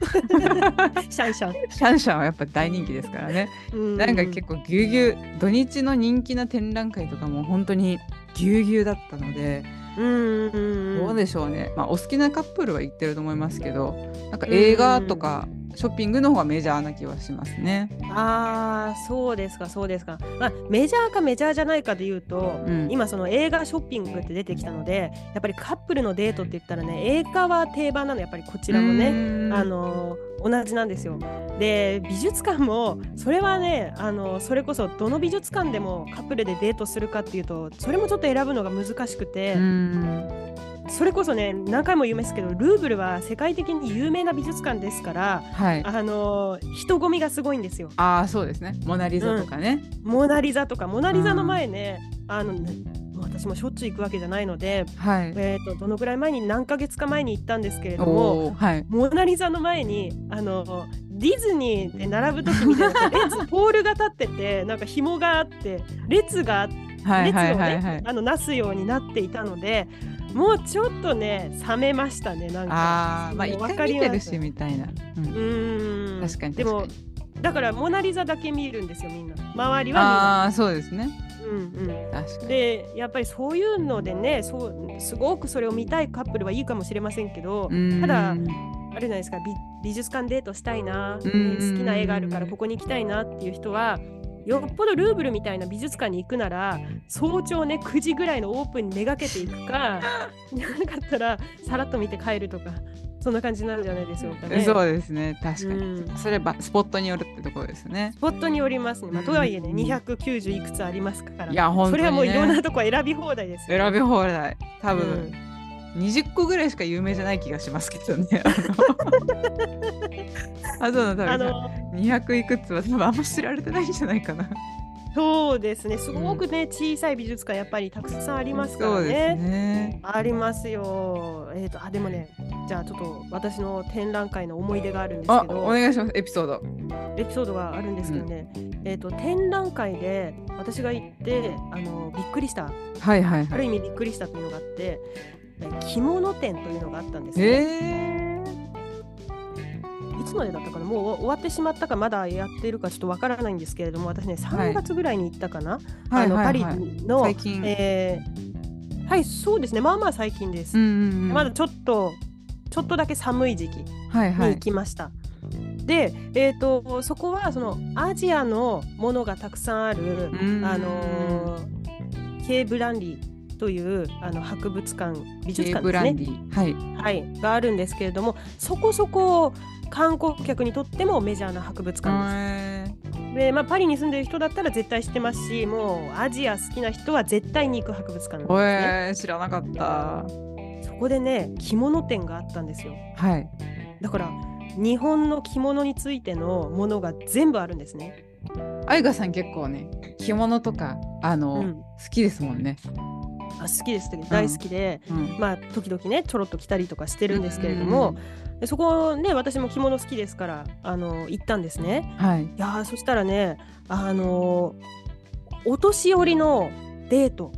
シャンシャン。シャンシャンはやっぱ大人気ですからね。うんなんか結構ぎゅうぎゅう土日の人気な展覧会とかも本当にぎゅうぎゅうだったので、うんどうでしょうね、まあ、お好きなカップルは行ってると思いますけどなんか映画とかショッピングの方がメジャーな気はしますね。ああそうですかそうですか。まあメジャーかメジャーじゃないかで言うと、うん今その映画ショッピングって出てきたのでやっぱりカップルのデートって言ったらね映画は定番なのやっぱりこちらもね。ねあの同じなんですよ。で美術館もそれはねあのそれこそどの美術館でもカップルでデートするかっていうとそれもちょっと選ぶのが難しくて、うんそれこそね何回も言いますけどルーブルは世界的に有名な美術館ですからはい、あの人混みがすごいんですよ。ああそうですねモナ・リザとかね。モナ・リザとかモナ・リザの前ね、あのねもう私もしょっちゅう行くわけじゃないので、はい、えー、とどのぐらい前に何ヶ月か前に行ったんですけれども。はいモナ・リザの前にあのディズニーで並ぶ時みたいな 列ポールが立っててなんか紐があって列があってはい列をね、はいはいはい。あのなすようになっていたのでもうちょっとね冷めましたねなんか。ああまあ一回見てるしみたいな。うん。確かにでもだからモナ・リザだけ見るんですよみんな。周りはああそうですね。うんうん。確かに。でやっぱりそういうのでねそうすごくそれを見たいカップルはいいかもしれませんけどうん。ただあれじゃないですか美美術館デートしたいな、うん。好きな絵があるからここに行きたいなっていう人はよっぽどルーブルみたいな美術館に行くなら早朝ね9時ぐらいのオープンにめがけていくかなかったらさらっと見て帰るとかそんな感じになるんじゃないでしょうかね。そうですね確かに、うんそればスポットによるってところですねスポットによりますね。まあ、うんとはいえね、290いくつありますから。いや本当に、ね、それはもういろんなとこ選び放題ですよ。選び放題多分、うん20個ぐらいしか有名じゃない気がしますけどね。あのあとの多分あの200いくつは多分あんま知られてないんじゃないかな。そうですね、すごくね、小さい美術館やっぱりたくさんありますからね。ね。ありますよ。えっ、と、あ、でもね、じゃあちょっと私の展覧会の思い出があるんですあおけど、願いします。エピソード。エピソードがあるんですけどね、えっ、と、展覧会で私が行って、あの、びっくりした、はいはいはい。ある意味びっくりしたというのがあって、え着物展というのがあったんですね。えいつまでだったかなもう終わってしまったかまだやってるかちょっとわからないんですけれども私ねはい。3月ぐらいに行ったかな、ー、はい。あのパリはいはい。えーはいそうですね。まあまあ最近です、うんうんうん。まだちょっとちょっとだけ寒い時期に行はい。はいきました、で、えー、とそこはそのアジアのものがたくさんある、うん。あのーケーブランリーというあの博物館美術館ですね。はい。はい、があるんですけれどもそこそこ観光客にとってもメジャーな博物館です。えでまあ、パリに住んでる人だったら絶対知ってますしもうアジア好きな人は絶対に行く博物館なんですね。知らなかった。そこでね着物店があったんですよ。はい。だから日本の着物についてのものが全部あるんですね。愛がさん結構ね着物とかあの、うん。好きですもんね、あ好きです大好きで、うん。まあ時々ねちょろっと着たりとかしてるんですけれども、でそこね私も着物好きですからあの行ったんですね。はい。いやーそしたらねあのーお年寄りのデート、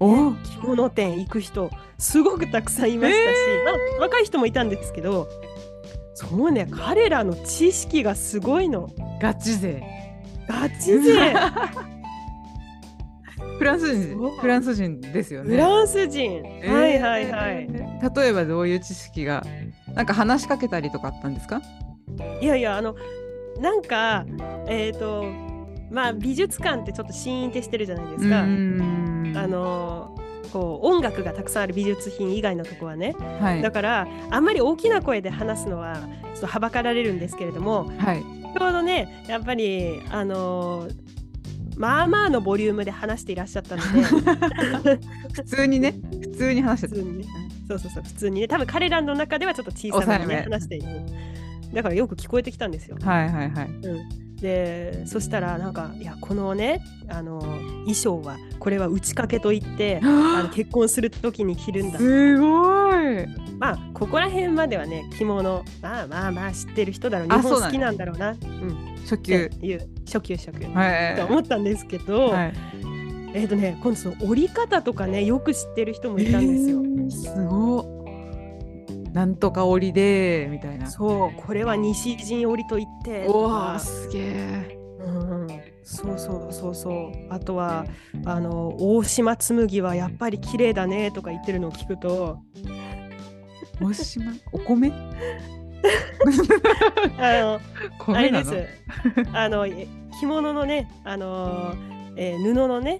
お。ね着物店行く人すごくたくさんいましたし、まあ、若い人もいたんですけどそうね彼らの知識がすごいの。ガチ勢。ガチ勢 フランス人フランス人ですよね。フランス人、えー。はいはいはい。例えばどういう知識がなんか話しかけたりとかあったんですか？いやいやあのなんかえっ、とまあ美術館ってちょっとシーンってしてるじゃないですか。あのこう音楽がたくさんある美術品以外のとこはね。はい。だからあんまり大きな声で話すのはちょっとはばかられるんですけれども。はい。ちょうどねやっぱりあのーまあまあのボリュームで話していらっしゃったので。普通にね。普通に話してた。普通にね。そうそうそう。普通にね。多分彼らの中ではちょっと小さめにね話している。だからよく聞こえてきたんですよ。はいはいはいでそしたらなんかいやこのねあの衣装はこれは打ち掛けといってあの結婚する時に着るんだ。すごい。まあここら辺まではね着物まあまあまあ知ってる人だろう。日本好きなんだろうな。うん。初級。いう初級初級、はい。と思ったんですけど、はい。えっ、とね今度その折り方とかねよく知ってる人もいたんですよ。えーすごっなんとか折りでみたいな。そうこれは西陣織といって。おとかわすげえ。うん、そうそうそうそう。あとはあの大島紬はやっぱり綺麗だねとか言ってるのを聞くと。大島？お米？あのあれです。あのえ着物のねあの、えー布のね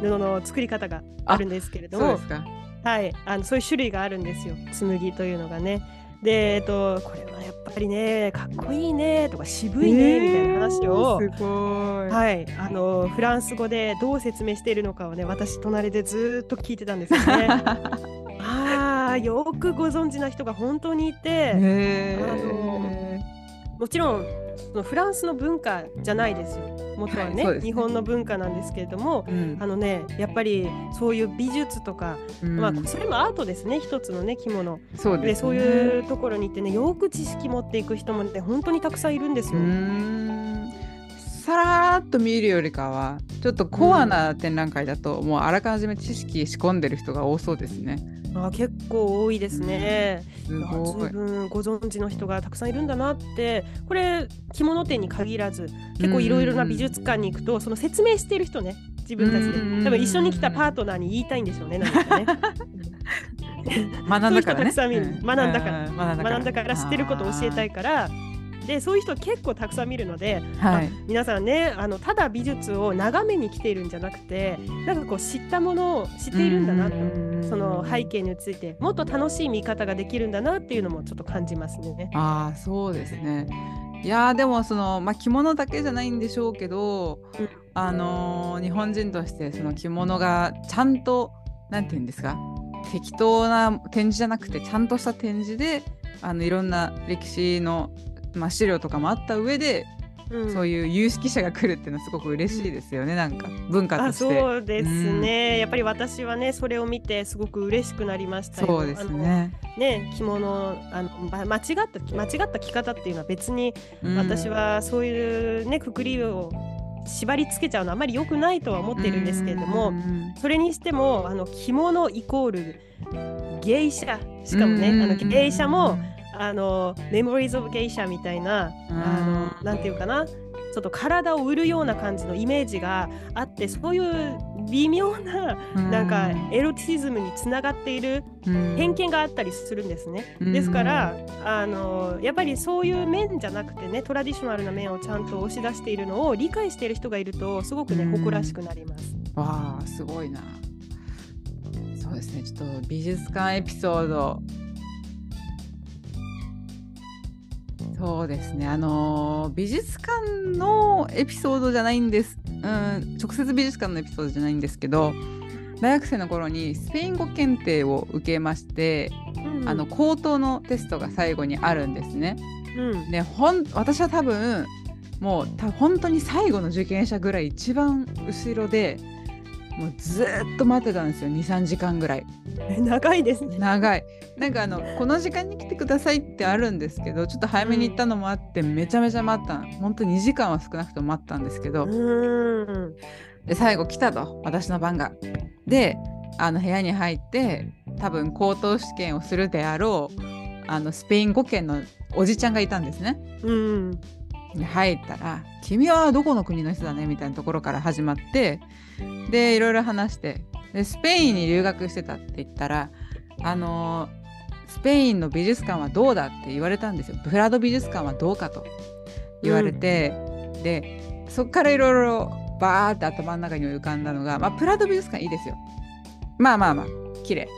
布の作り方があるんですけれども。そうですかはい、あのそういう種類があるんですよ。紬というのがね。で、えっと、これはやっぱりねかっこいいねとか渋いね、みたいな話をえーすごい。はい、あのフランス語でどう説明しているのかをね私隣でずーっと聞いてたんですよね。ああよくご存知な人が本当にいて、へあーもちろんそのフランスの文化じゃないですよ。元はね,、はいね。日本の文化なんですけれどもうん。あのねやっぱりそういう美術とか、うん。まあそれもアートですね一つのね着物。でそうですね。そういうところに行ってねよく知識持っていく人もね本当にたくさんいるんですうよ。さらーっと見るよりかはちょっとコアな展覧会だと、もうあらかじめ知識仕込んでる人が多そうですね。あ結構多いですね。すい。やごいご存知の人がたくさんいるんだなってこれ着物店に限らず結構いろいろな美術館に行くとその説明してる人ね自分たちうんで多分一緒に来たパートナーに言いたいんでしょうね何かね。学んだからね。学んだから。うん。学んだから。学んだから知ってることを教えたいからでそういう人結構たくさん見るので、はいあ皆さんねあのただ美術を眺めに来ているんじゃなくてなんかこう知ったものを知っているんだなとうんその背景についてもっと楽しい見方ができるんだなっていうのもちょっと感じますね。ああそうですね。いやーでもその、まあ、着物だけじゃないんでしょうけど、うんあのー日本人としてその着物がちゃんとなんて言うんですか？適当な展示じゃなくてちゃんとした展示であのいろんな歴史の、まあ、資料とかもあった上で、うん。そういう有識者が来るっていうのはすごく嬉しいですよねなんか文化あとして。そうですね、やっぱり私はねそれを見てすごく嬉しくなりましたよ。そうですね。ね着物あのま間違った間違った着方っていうのは別にうん。私はそういうねくくりを縛り付けちゃうのはあまり良くないとは思ってるんですけれども、うんうんそれにしてもあの着物イコール芸者しかもね、うん。あの芸者もあのメモリーズ・オブ・ゲイシャみたいな、うんあのなんていうかなちょっと体を売るような感じのイメージがあってそういう微妙ななんかエロティズムにつながっているうん偏見があったりするんですね。うんですからあのやっぱりそういう面じゃなくてねトラディショナルな面をちゃんと押し出しているのを理解している人がいるとすごくねうん誇らしくなります。わあすごいな。そうですねちょっと美術館エピソードそうですね。あのー美術館のエピソードじゃないんです、うん、直接美術館のエピソードじゃないんですけど大学生の頃にスペイン語検定を受けまして、うん。あの口頭のテストが最後にあるんですね。うん。でほん私は多分もうた本当に最後の受験者ぐらい一番後ろでもうずーっと待ってたんですよ。23時間ぐらい。え長いですね。長い。なんかあのこの時間に来てくださいってあるんですけどちょっと早めに行ったのもあってめちゃめちゃ待った本当に2時間は少なくとも待ったんですけど。で最後来たと。私の番が。であの部屋に入って多分口頭試験をするであろうあのスペイン語圏のおじちゃんがいたんですね。うんに入ったら「君はどこの国の人だね」みたいなところから始まってでいろいろ話してでスペインに留学してたって言ったらあのースペインの美術館はどうだ？って言われたんですよ。プラド美術館はどうか？と言われて、でそっからいろいろバーって頭の中に浮かんだのが、まあ、プラド美術館いいですよ。まあまあまあ綺麗。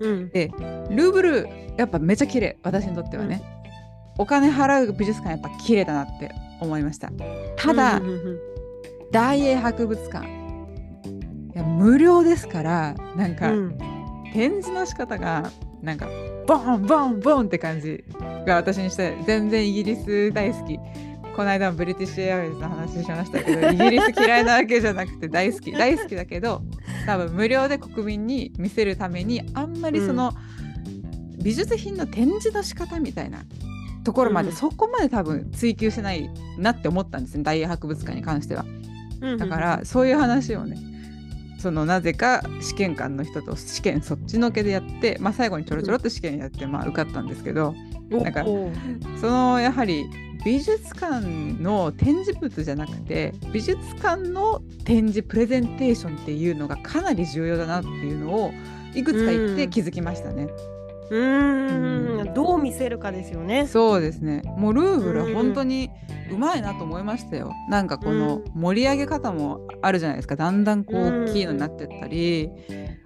うん。でルーブルやっぱめちゃ綺麗。私にとってはね、お金払う美術館やっぱ綺麗だなって思いました。ただ、うんうんうん大英博物館いや無料ですからなんか、うん。展示の仕方がなんかボンボンボンって感じが私にして全然イギリス大好き。この間もブリティッシュエアウェイズの話しましたけど イギリス嫌いなわけじゃなくて大好き大好きだけど多分無料で国民に見せるためにあんまりその、美術品の展示の仕方みたいなところまで、うん。そこまで多分追求してないなって思ったんですね大英博物館に関しては。うんだからそういう話をねそのなぜか試験官の人と試験そっちのけでやって、まあ、最後にちょろちょろっと試験やって、まあ、受かったんですけどなんかそのやはり美術館の展示物じゃなくて美術館の展示プレゼンテーションっていうのがかなり重要だなっていうのをいくつか言って気づきましたね。うどう見せるかですよね。そうですね。もうルーブルはうん。本当にうまいなと思いましたよ、なんかこの盛り上げ方もあるじゃないですか。だんだんこう大きいのになってったり、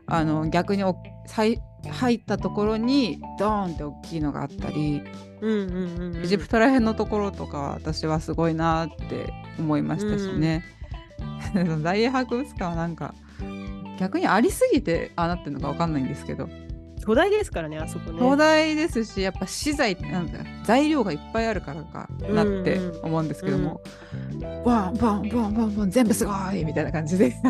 あの逆に入ったところにドーンって大きいのがあったり、エジプトら辺のところとかは私はすごいなって思いましたしね、大英博物館はなんか逆にありすぎてああなってるのかわかんないんですけど巨大ですからねあそこね。東大ですしやっぱ資材なんだ材料がいっぱいあるからかなって思うんですけども、バンバンバンバンバン全部すごいみたいな感じで。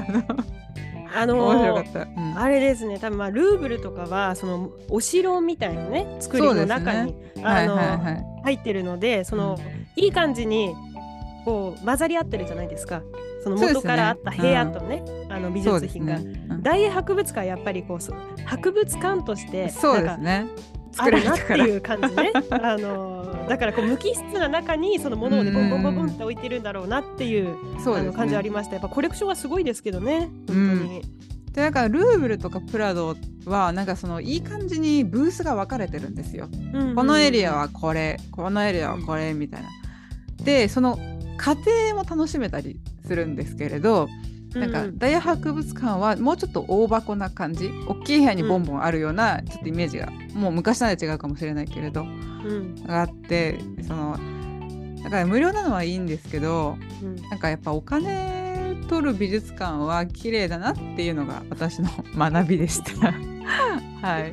あの面白かった。うん。あれですね。多分まあルーブルとかはそのお城みたいなね作りの中に、はいあの、はいはい入ってるのでその、いい感じにこう混ざり合ってるじゃないですかその元からあった部屋とねあの美そうです術品が、ね。うん大英博物館はやっぱりこうそう博物館としてそうですね。あ作らるなって。いう感じね あのだからこう無機質な中にそのものをねうんボンボンボンボンって置いてるんだろうなっていうそうですあの感じはあね。りましたやっぱコレクションはすごいですけどね本当に、でなんかルーブルとかプラドはなんかそのいい感じにブースが分かれてるんですよ。うんうんこのエリアはこれ、このエリアはこれみたいな。でその過程も楽しめたりするんですけれど、なんかうん大英博物館はもうちょっと大箱な感じ大きい部屋にボンボンあるようなちょっとイメージが、もう昔なんで違うかもしれないけれどうん。があってそのだから無料なのはいいんですけどうん。なんかやっぱお金取る美術館は綺麗だなっていうのが私の 学びでした。はい、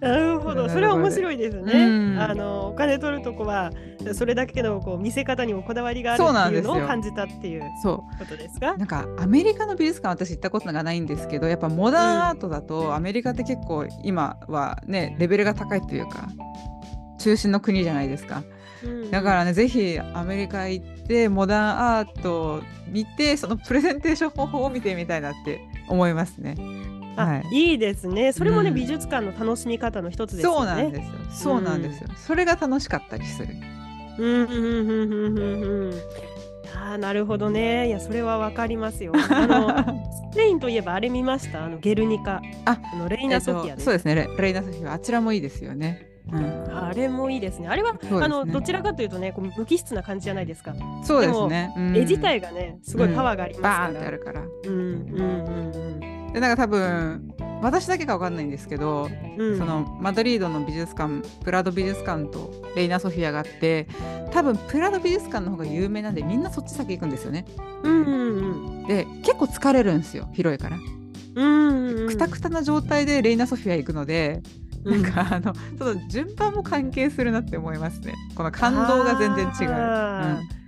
なるほど、それは面白いですね。うん。あのお金取るとこはそれだけのこう見せ方にもこだわりがあるっていうのを感じたっていうそうことですか？なんかアメリカの美術館私行ったことがないんですけどやっぱモダンアートだとアメリカって結構今はねレベルが高いというか中心の国じゃないですか。うん。だからねぜひアメリカ行ってモダンアートを見てそのプレゼンテーション方法を見てみたいなって思いますね。あ、はいい、いですね。それもね、うん美術館の楽しみ方の一つですよね。そうなんですよ。そうなんですよ。それが楽しかったりする。うんうんうんうんうんうん。あーなるほどね。いやそれはわかりますよ。あの スペインといえばあれ見ました？あのゲルニカ。あのレイえっナソフィアです。とそうですねレレイナソフィアあちらもいいですよね。うん、あれもいいですね。あれは、ねあのどちらかというとね、こう無機質な感じじゃないですか。そうですね。うん絵自体がね、すごいパワーがありますバーンから。ってあるから。うんうんうんでなんか多分私だけかわかんないんですけど、うんうん。そのマドリードの美術館プラド美術館とレイナ・ソフィアがあって多分プラド美術館の方が有名なんでみんなそっち先行くんですよね。うんうんうんで結構疲れるんですよ広いから。くたくたな状態でレイナ・ソフィア行くので、うんなんかあのちょっと順番も関係するなって思いますね。この感動が全然違う。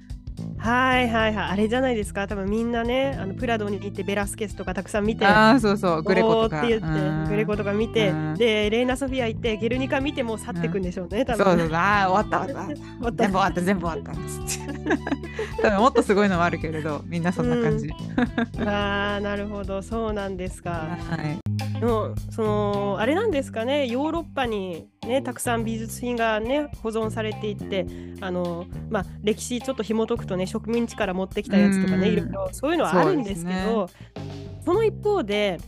はいはいはい。あれじゃないですか。多分みんなねあのプラドに行ってベラスケスとかたくさん見てああそうそう。グレコとか。って言ってうん。グレコとか見てうん。でレイナ・ソフィア行ってゲルニカ見てもう去ってくんでしょうね多分。そうそう。ああ終わった終わった。終わった。全部終わった全部終わった多分もっとすごいのもあるけれどみんなそんな感じ、あーなるほど。そうなんですか。はいでもそのあれなんですかね。ヨーロッパにねたくさん美術品がね保存されていってあのまあ歴史ちょっと紐解くとね植民地から持ってきたやつとかねうん。いろいろそういうのはあるんですけどその一方で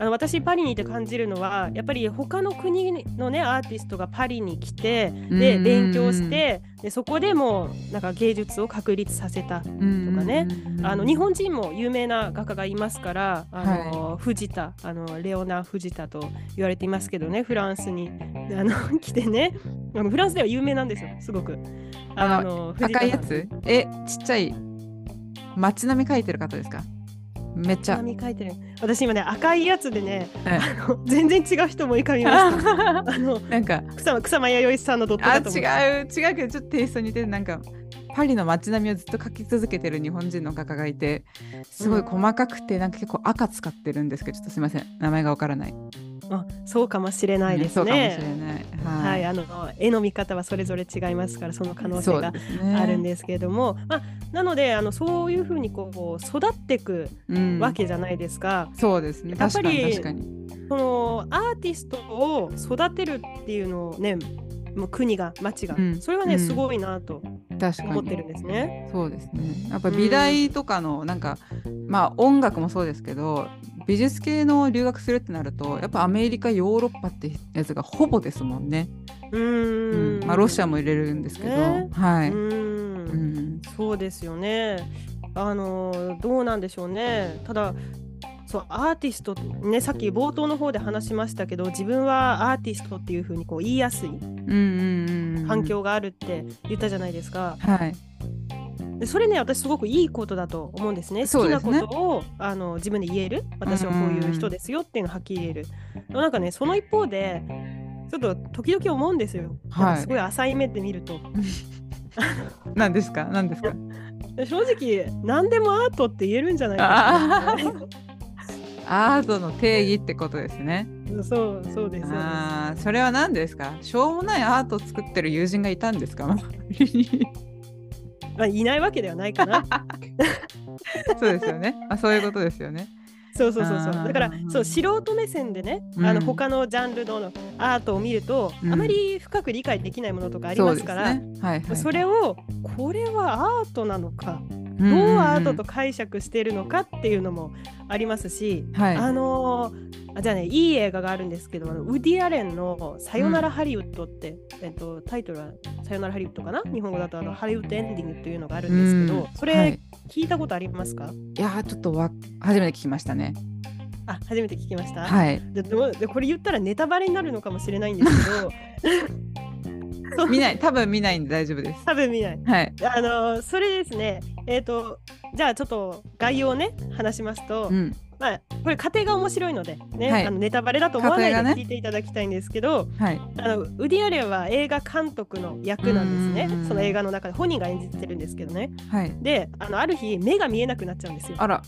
あの私パリにいて感じるのはやっぱり他の国のねアーティストがパリに来てでうん。勉強してでそこでもなんか芸術を確立させたととかね。あの日本人も有名な画家がいますから、あの藤田あのレオナ・藤田と言われていますけどねフランスに。あの 来てね。あのフランスでは有名なんですよすごく。あの赤いやつ？えちっちゃい？街並み描いてる方ですか？めっちゃ、紙書いてる。私今ね赤いやつでねはいあの全然違う人も浮かびました。あのなんか草間草間彌生さんのドットあだと思う。違う違うけどちょっとテイスト似てる。なんかパリの街並みをずっと描き続けてる日本人の画家がいてすごい細かくてなんか結構赤使ってるんですけどちょっとすいません。名前がわからないあそうかもしれないですね。はい、あの絵の見方はそれぞれ違いますからその可能性があるんですけれども、まあ、なのであのそういうふうにこう育っていくうん。わけじゃないですか。そうですね。やっぱ確かにり確かに。そのアーティストを育てるっていうのをねもう国が町が、うん。それはね、うん。すごいなと思ってるんですね。そうですね。やっぱ美大とかのなんか、まあ音楽もそうですけど美術系の留学するってなるとやっぱアメリカヨーロッパってやつがほぼですもんね、うーん。まあロシアも入れるんですけど、ね。はい、うん。そうですよね。あのどうなんでしょうね。ただそうアーティストねさっき冒頭の方で話しましたけど自分はアーティストっていう風にこう言いやすい環境があるって言ったじゃないですか。はいでそれね私すごくいいことだと思うんですね。好きなことをあの自分で言える私はこういう人ですよっていうのをはっきり言える。でもなんかねその一方でちょっと時々思うんですよ。はいすごい浅い目で見ると。何ですか？何ですか？正直何でもアートって言えるんじゃないかな。アートの定義ってことですね。そうそうです。ああ、それは何ですか？しょうもないアートを作ってる友人がいたんですか？まあ、いないわけではないかな。そうですよね。あそういうことですよね。そうそうそうそう。だからそう素人目線でね、うんあの他のジャンルのアートを見ると、うんあまり深く理解できないものとかありますから、ね。はいはい。それをこれはアートなのか、どどうアートと解釈しているのかっていうのもありますし、はい。あのーあじゃあねいい映画があるんですけどあのウディ・アレンの「さよならハリウッド」って、えっと、タイトルは「さよならハリウッド」かな？日本語だとあのハリウッドエンディングっていうのがあるんですけど、うんそれ、はい聞いたことありますか？いやーちょっとわ初めて聞きましたね。あ初めて聞きました、はい。ででこれ言ったらネタバレになるのかもしれないんですけど見ない多分見ないんで大丈夫です。多分見ないはい。あのそれですねえっ、とじゃあちょっと概要をね話しますと、うん。まあこれ家庭が面白いのでね、はいあのネタバレだと思わないで聞いていただきたいんですけど、はい。あのウディ・アレンは映画監督の役なんですうんねその映画の中で本人が演じてるんですけどねはい。であのある日目が見えなくなっちゃうんですよあら。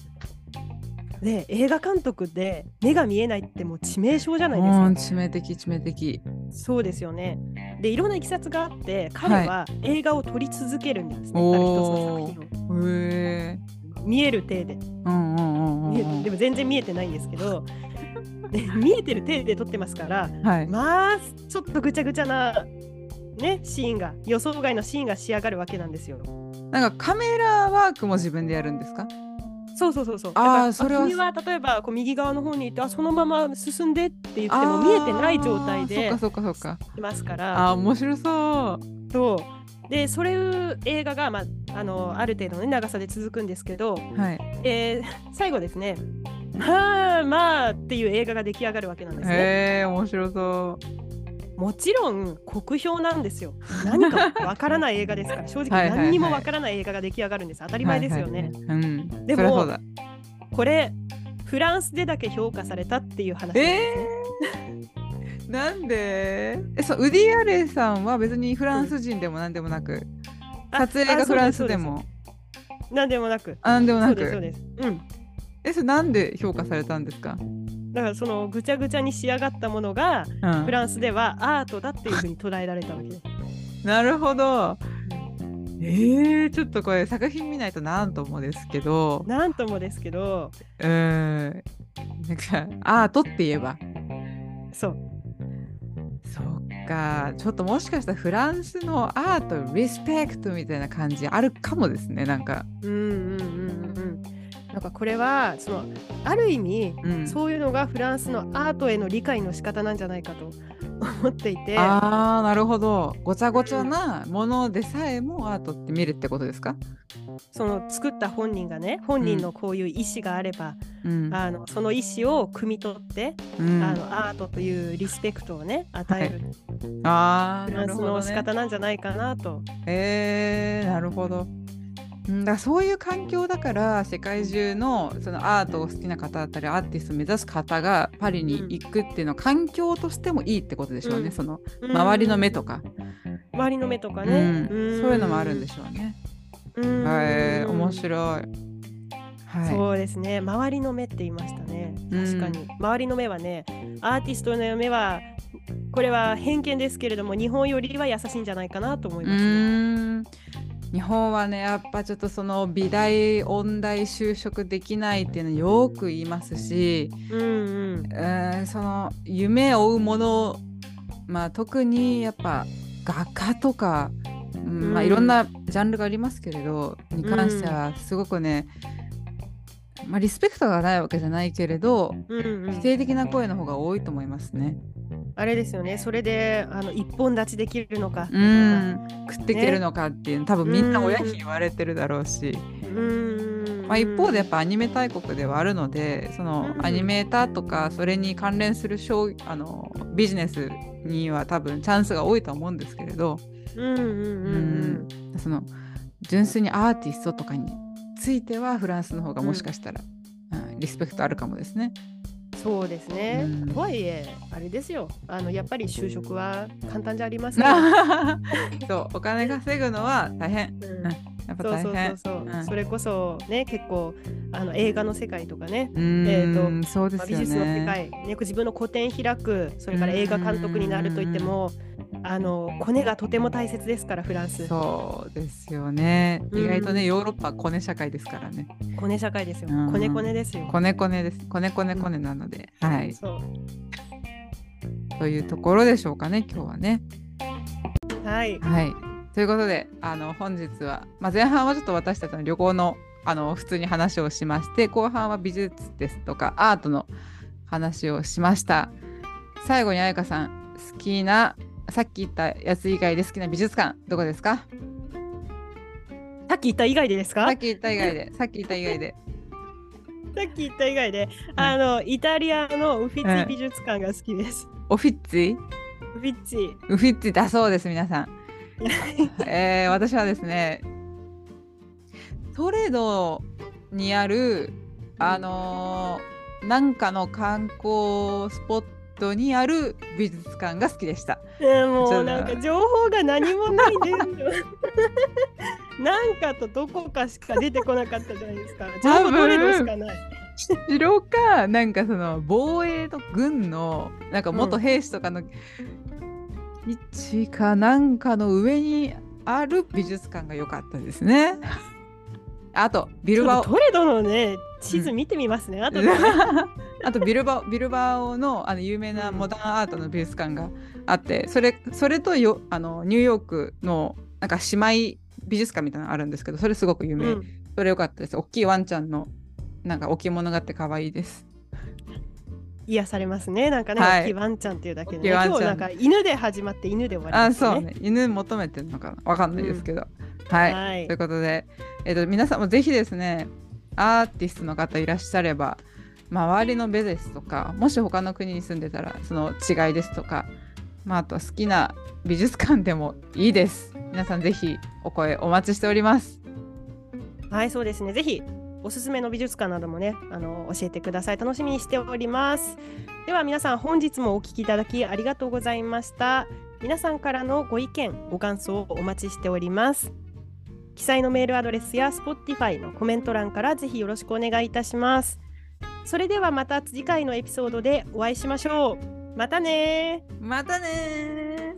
で映画監督で目が見えないってもう致命傷じゃないですかうん致命的致命的。そうですよね。でいろんないきさつがあって彼は映画を撮り続けるんですね、ある一つの作品を。へえ。見える体で、うんうんうん。でも全然見えてないんですけど、で見えてる体で撮ってますからはい。まあちょっとぐちゃぐちゃな、ね、シーンが予想外のシーンが仕上がるわけなんですよ。なんかカメラワークも自分でやるんですか？そうそうそうそう。あそれは君は例えばこう右側の方にいてあそのまま進んでって言っても見えてない状態でそっかそっかそっか。いますから。あー面白そう。そうでそういう映画が、まあ、あのある程度の、ね、長さで続くんですけど、はい。えー最後ですねまあまあっていう映画が出来上がるわけなんですね。へえ面白そもちろん酷評なんですよ。何かわからない映画ですから 正直何にもわからない映画が出来上がるんです当たう。り前ですよね。はいはいはいうん。でも。これフランスでだけ評価されたっていう話なんですね。えー、なんで？えそうウディ・アレンさんは別にフランス人でもなんでもなく、あ撮影があフランスでもそうでもなく。あなんでもなそうですそうくです。うん。えそれなんで評価されたんですか、だからそのぐちゃぐちゃに仕上がったものがうん。フランスではアートだっていうふうに捉えられたわけです。なるほど。えー、ちょっとこれ作品見ないとなんともですけど。なんともですけど、うーん。なんかアートって言えば。そう。そっか。ちょっともしかしたらフランスのアートリスペクトみたいな感じあるかもですねなんか。うんうんうんうんうん。なんかこれはそのある意味、うん。そういうのがフランスのアートへの理解の仕方なんじゃないかと 思っていて、あーなるほど。ごちゃごちゃなものでさえもアートって見るってことですか、その作った本人がね本人のこういう意思があれば、うん。あのその意思を汲み取って、うん、あのアートというリスペクトをね与える、あーフランスの仕方なんじゃないかなと。えー、なるほど。うんだそういう環境だから世界中のそのアートを好きな方だったりアーティストを目指す方がパリに行くっていうのは環境としてもいいってことでしょうね、うん。その周りの目とか、周りの目とかうね、ん。そういうのもあるんでしょうね。うん。はい面白い。はい、そうですね。周りの目って言いましたね。確かに、周りの目はねアーティストの目はこれは偏見ですけれども日本よりは優しいんじゃないかなと思いうます、ね日本はねやっぱちょっとその美大音大就職できないっていうのよく言いますし、うんうん。うーんその夢を追うものまあ特にやっぱ画家とか、うんまあ、うん。いろんなジャンルがありますけれど、に関してはすごくね、まあ、リスペクトがないわけじゃないけれどうんうん。否定的な声の方が多いと思いますね。あれですよね。それであの一本立ちできるのか。うん。食っていけるのかっていうの、多分みんな親に言われてるだろうし、うん。まあ、一方でやっぱアニメ大国ではあるのでそのうん。アニメーターとかそれに関連する商あのビジネスには多分チャンスが多いとは思うんですけれど、その純粋にアーティストとかについてはフランスの方がもしかしたら、うんリスペクトあるかもですね。そうですね、うん。とはいえあれですよ。あのやっぱり就職は簡単じゃありません、そうお金稼ぐのは大変。うん。やっぱそうそうそう。そう、うん。それこそね結構あの映画の世界とかね、えーまあ、そうですよ美術の世ね。界、ね、自分の個展開くそれから映画監督になるといっても、ああのコネがとても大切ですからフランスそうですよね。うん意外とね、ヨーロッパはコネ社会ですからね。コネ社会ですようんコネコネですよコネコネです。コネコネコネなので、はい。そうというところでしょうかね、今日はね。はいはい。ということで、あの本日は、まあ、前半はちょっと私たちの旅行のあの普通に話をしまして、後半は美術ですとかアートの話をしました。最後に彩香さん、好きな、さっき言ったやつ以外で好きな美術館、どこですか？さっき言った以外でですか？さっき言った以外で、さっき言った以外で。さっき言った以外で、あのイタリアのウフィッツィ美術館が好きです。オフィッツ？ィウフィッツィ。ウフィッツィだそうです、皆さん。えー私はですね、トレドにある、あのーなんかの観光スポットにある美術館が好きでした。えーもうなんか情報が何もないんですよ。なんかとどこかしか出てこなかったじゃないですか。情報どれどしかない。城か、なんかその防衛と軍の、なんか元兵士とかの基地かなんかの上にある美術館が良かったですね。あと、ビルバオ。トレドのね地図見てみますね。あとでね。あとビルバオビルバオのあの有名なモダンアートの美術館があってそれそれとよあのニューヨークのなんか姉妹美術館みたいなのあるんですけどそれすごく有名、うん。それ良かったです。大きいワンちゃんのなんか置物があって可愛いです。癒されますね。なんかね、はい。大きいワンちゃんっていうだけで、ね、今日なんか犬で始まって犬で終わりあますね。そうね。犬求めてるのかな。わかんないですけど、はい、はい。ということで、えっと皆さんもぜひですねアーティストの方いらっしゃれば周りのベゼスとかもし他の国に住んでたらその違いですとか、まあ、あとは好きな美術館でもいいです皆さんぜひお声お待ちしておりますはい、そうですね。ぜひおすすめの美術館などもね、あの教えてください。楽しみにしております。では皆さん本日もお聞きいただきありがとうございました。皆さんからのご意見、ご感想をお待ちしております。記載のメールアドレスや Spotify のコメント欄からぜひよろしくお願いいたします。それではまた次回のエピソードでお会いしましょう。またねー。またねー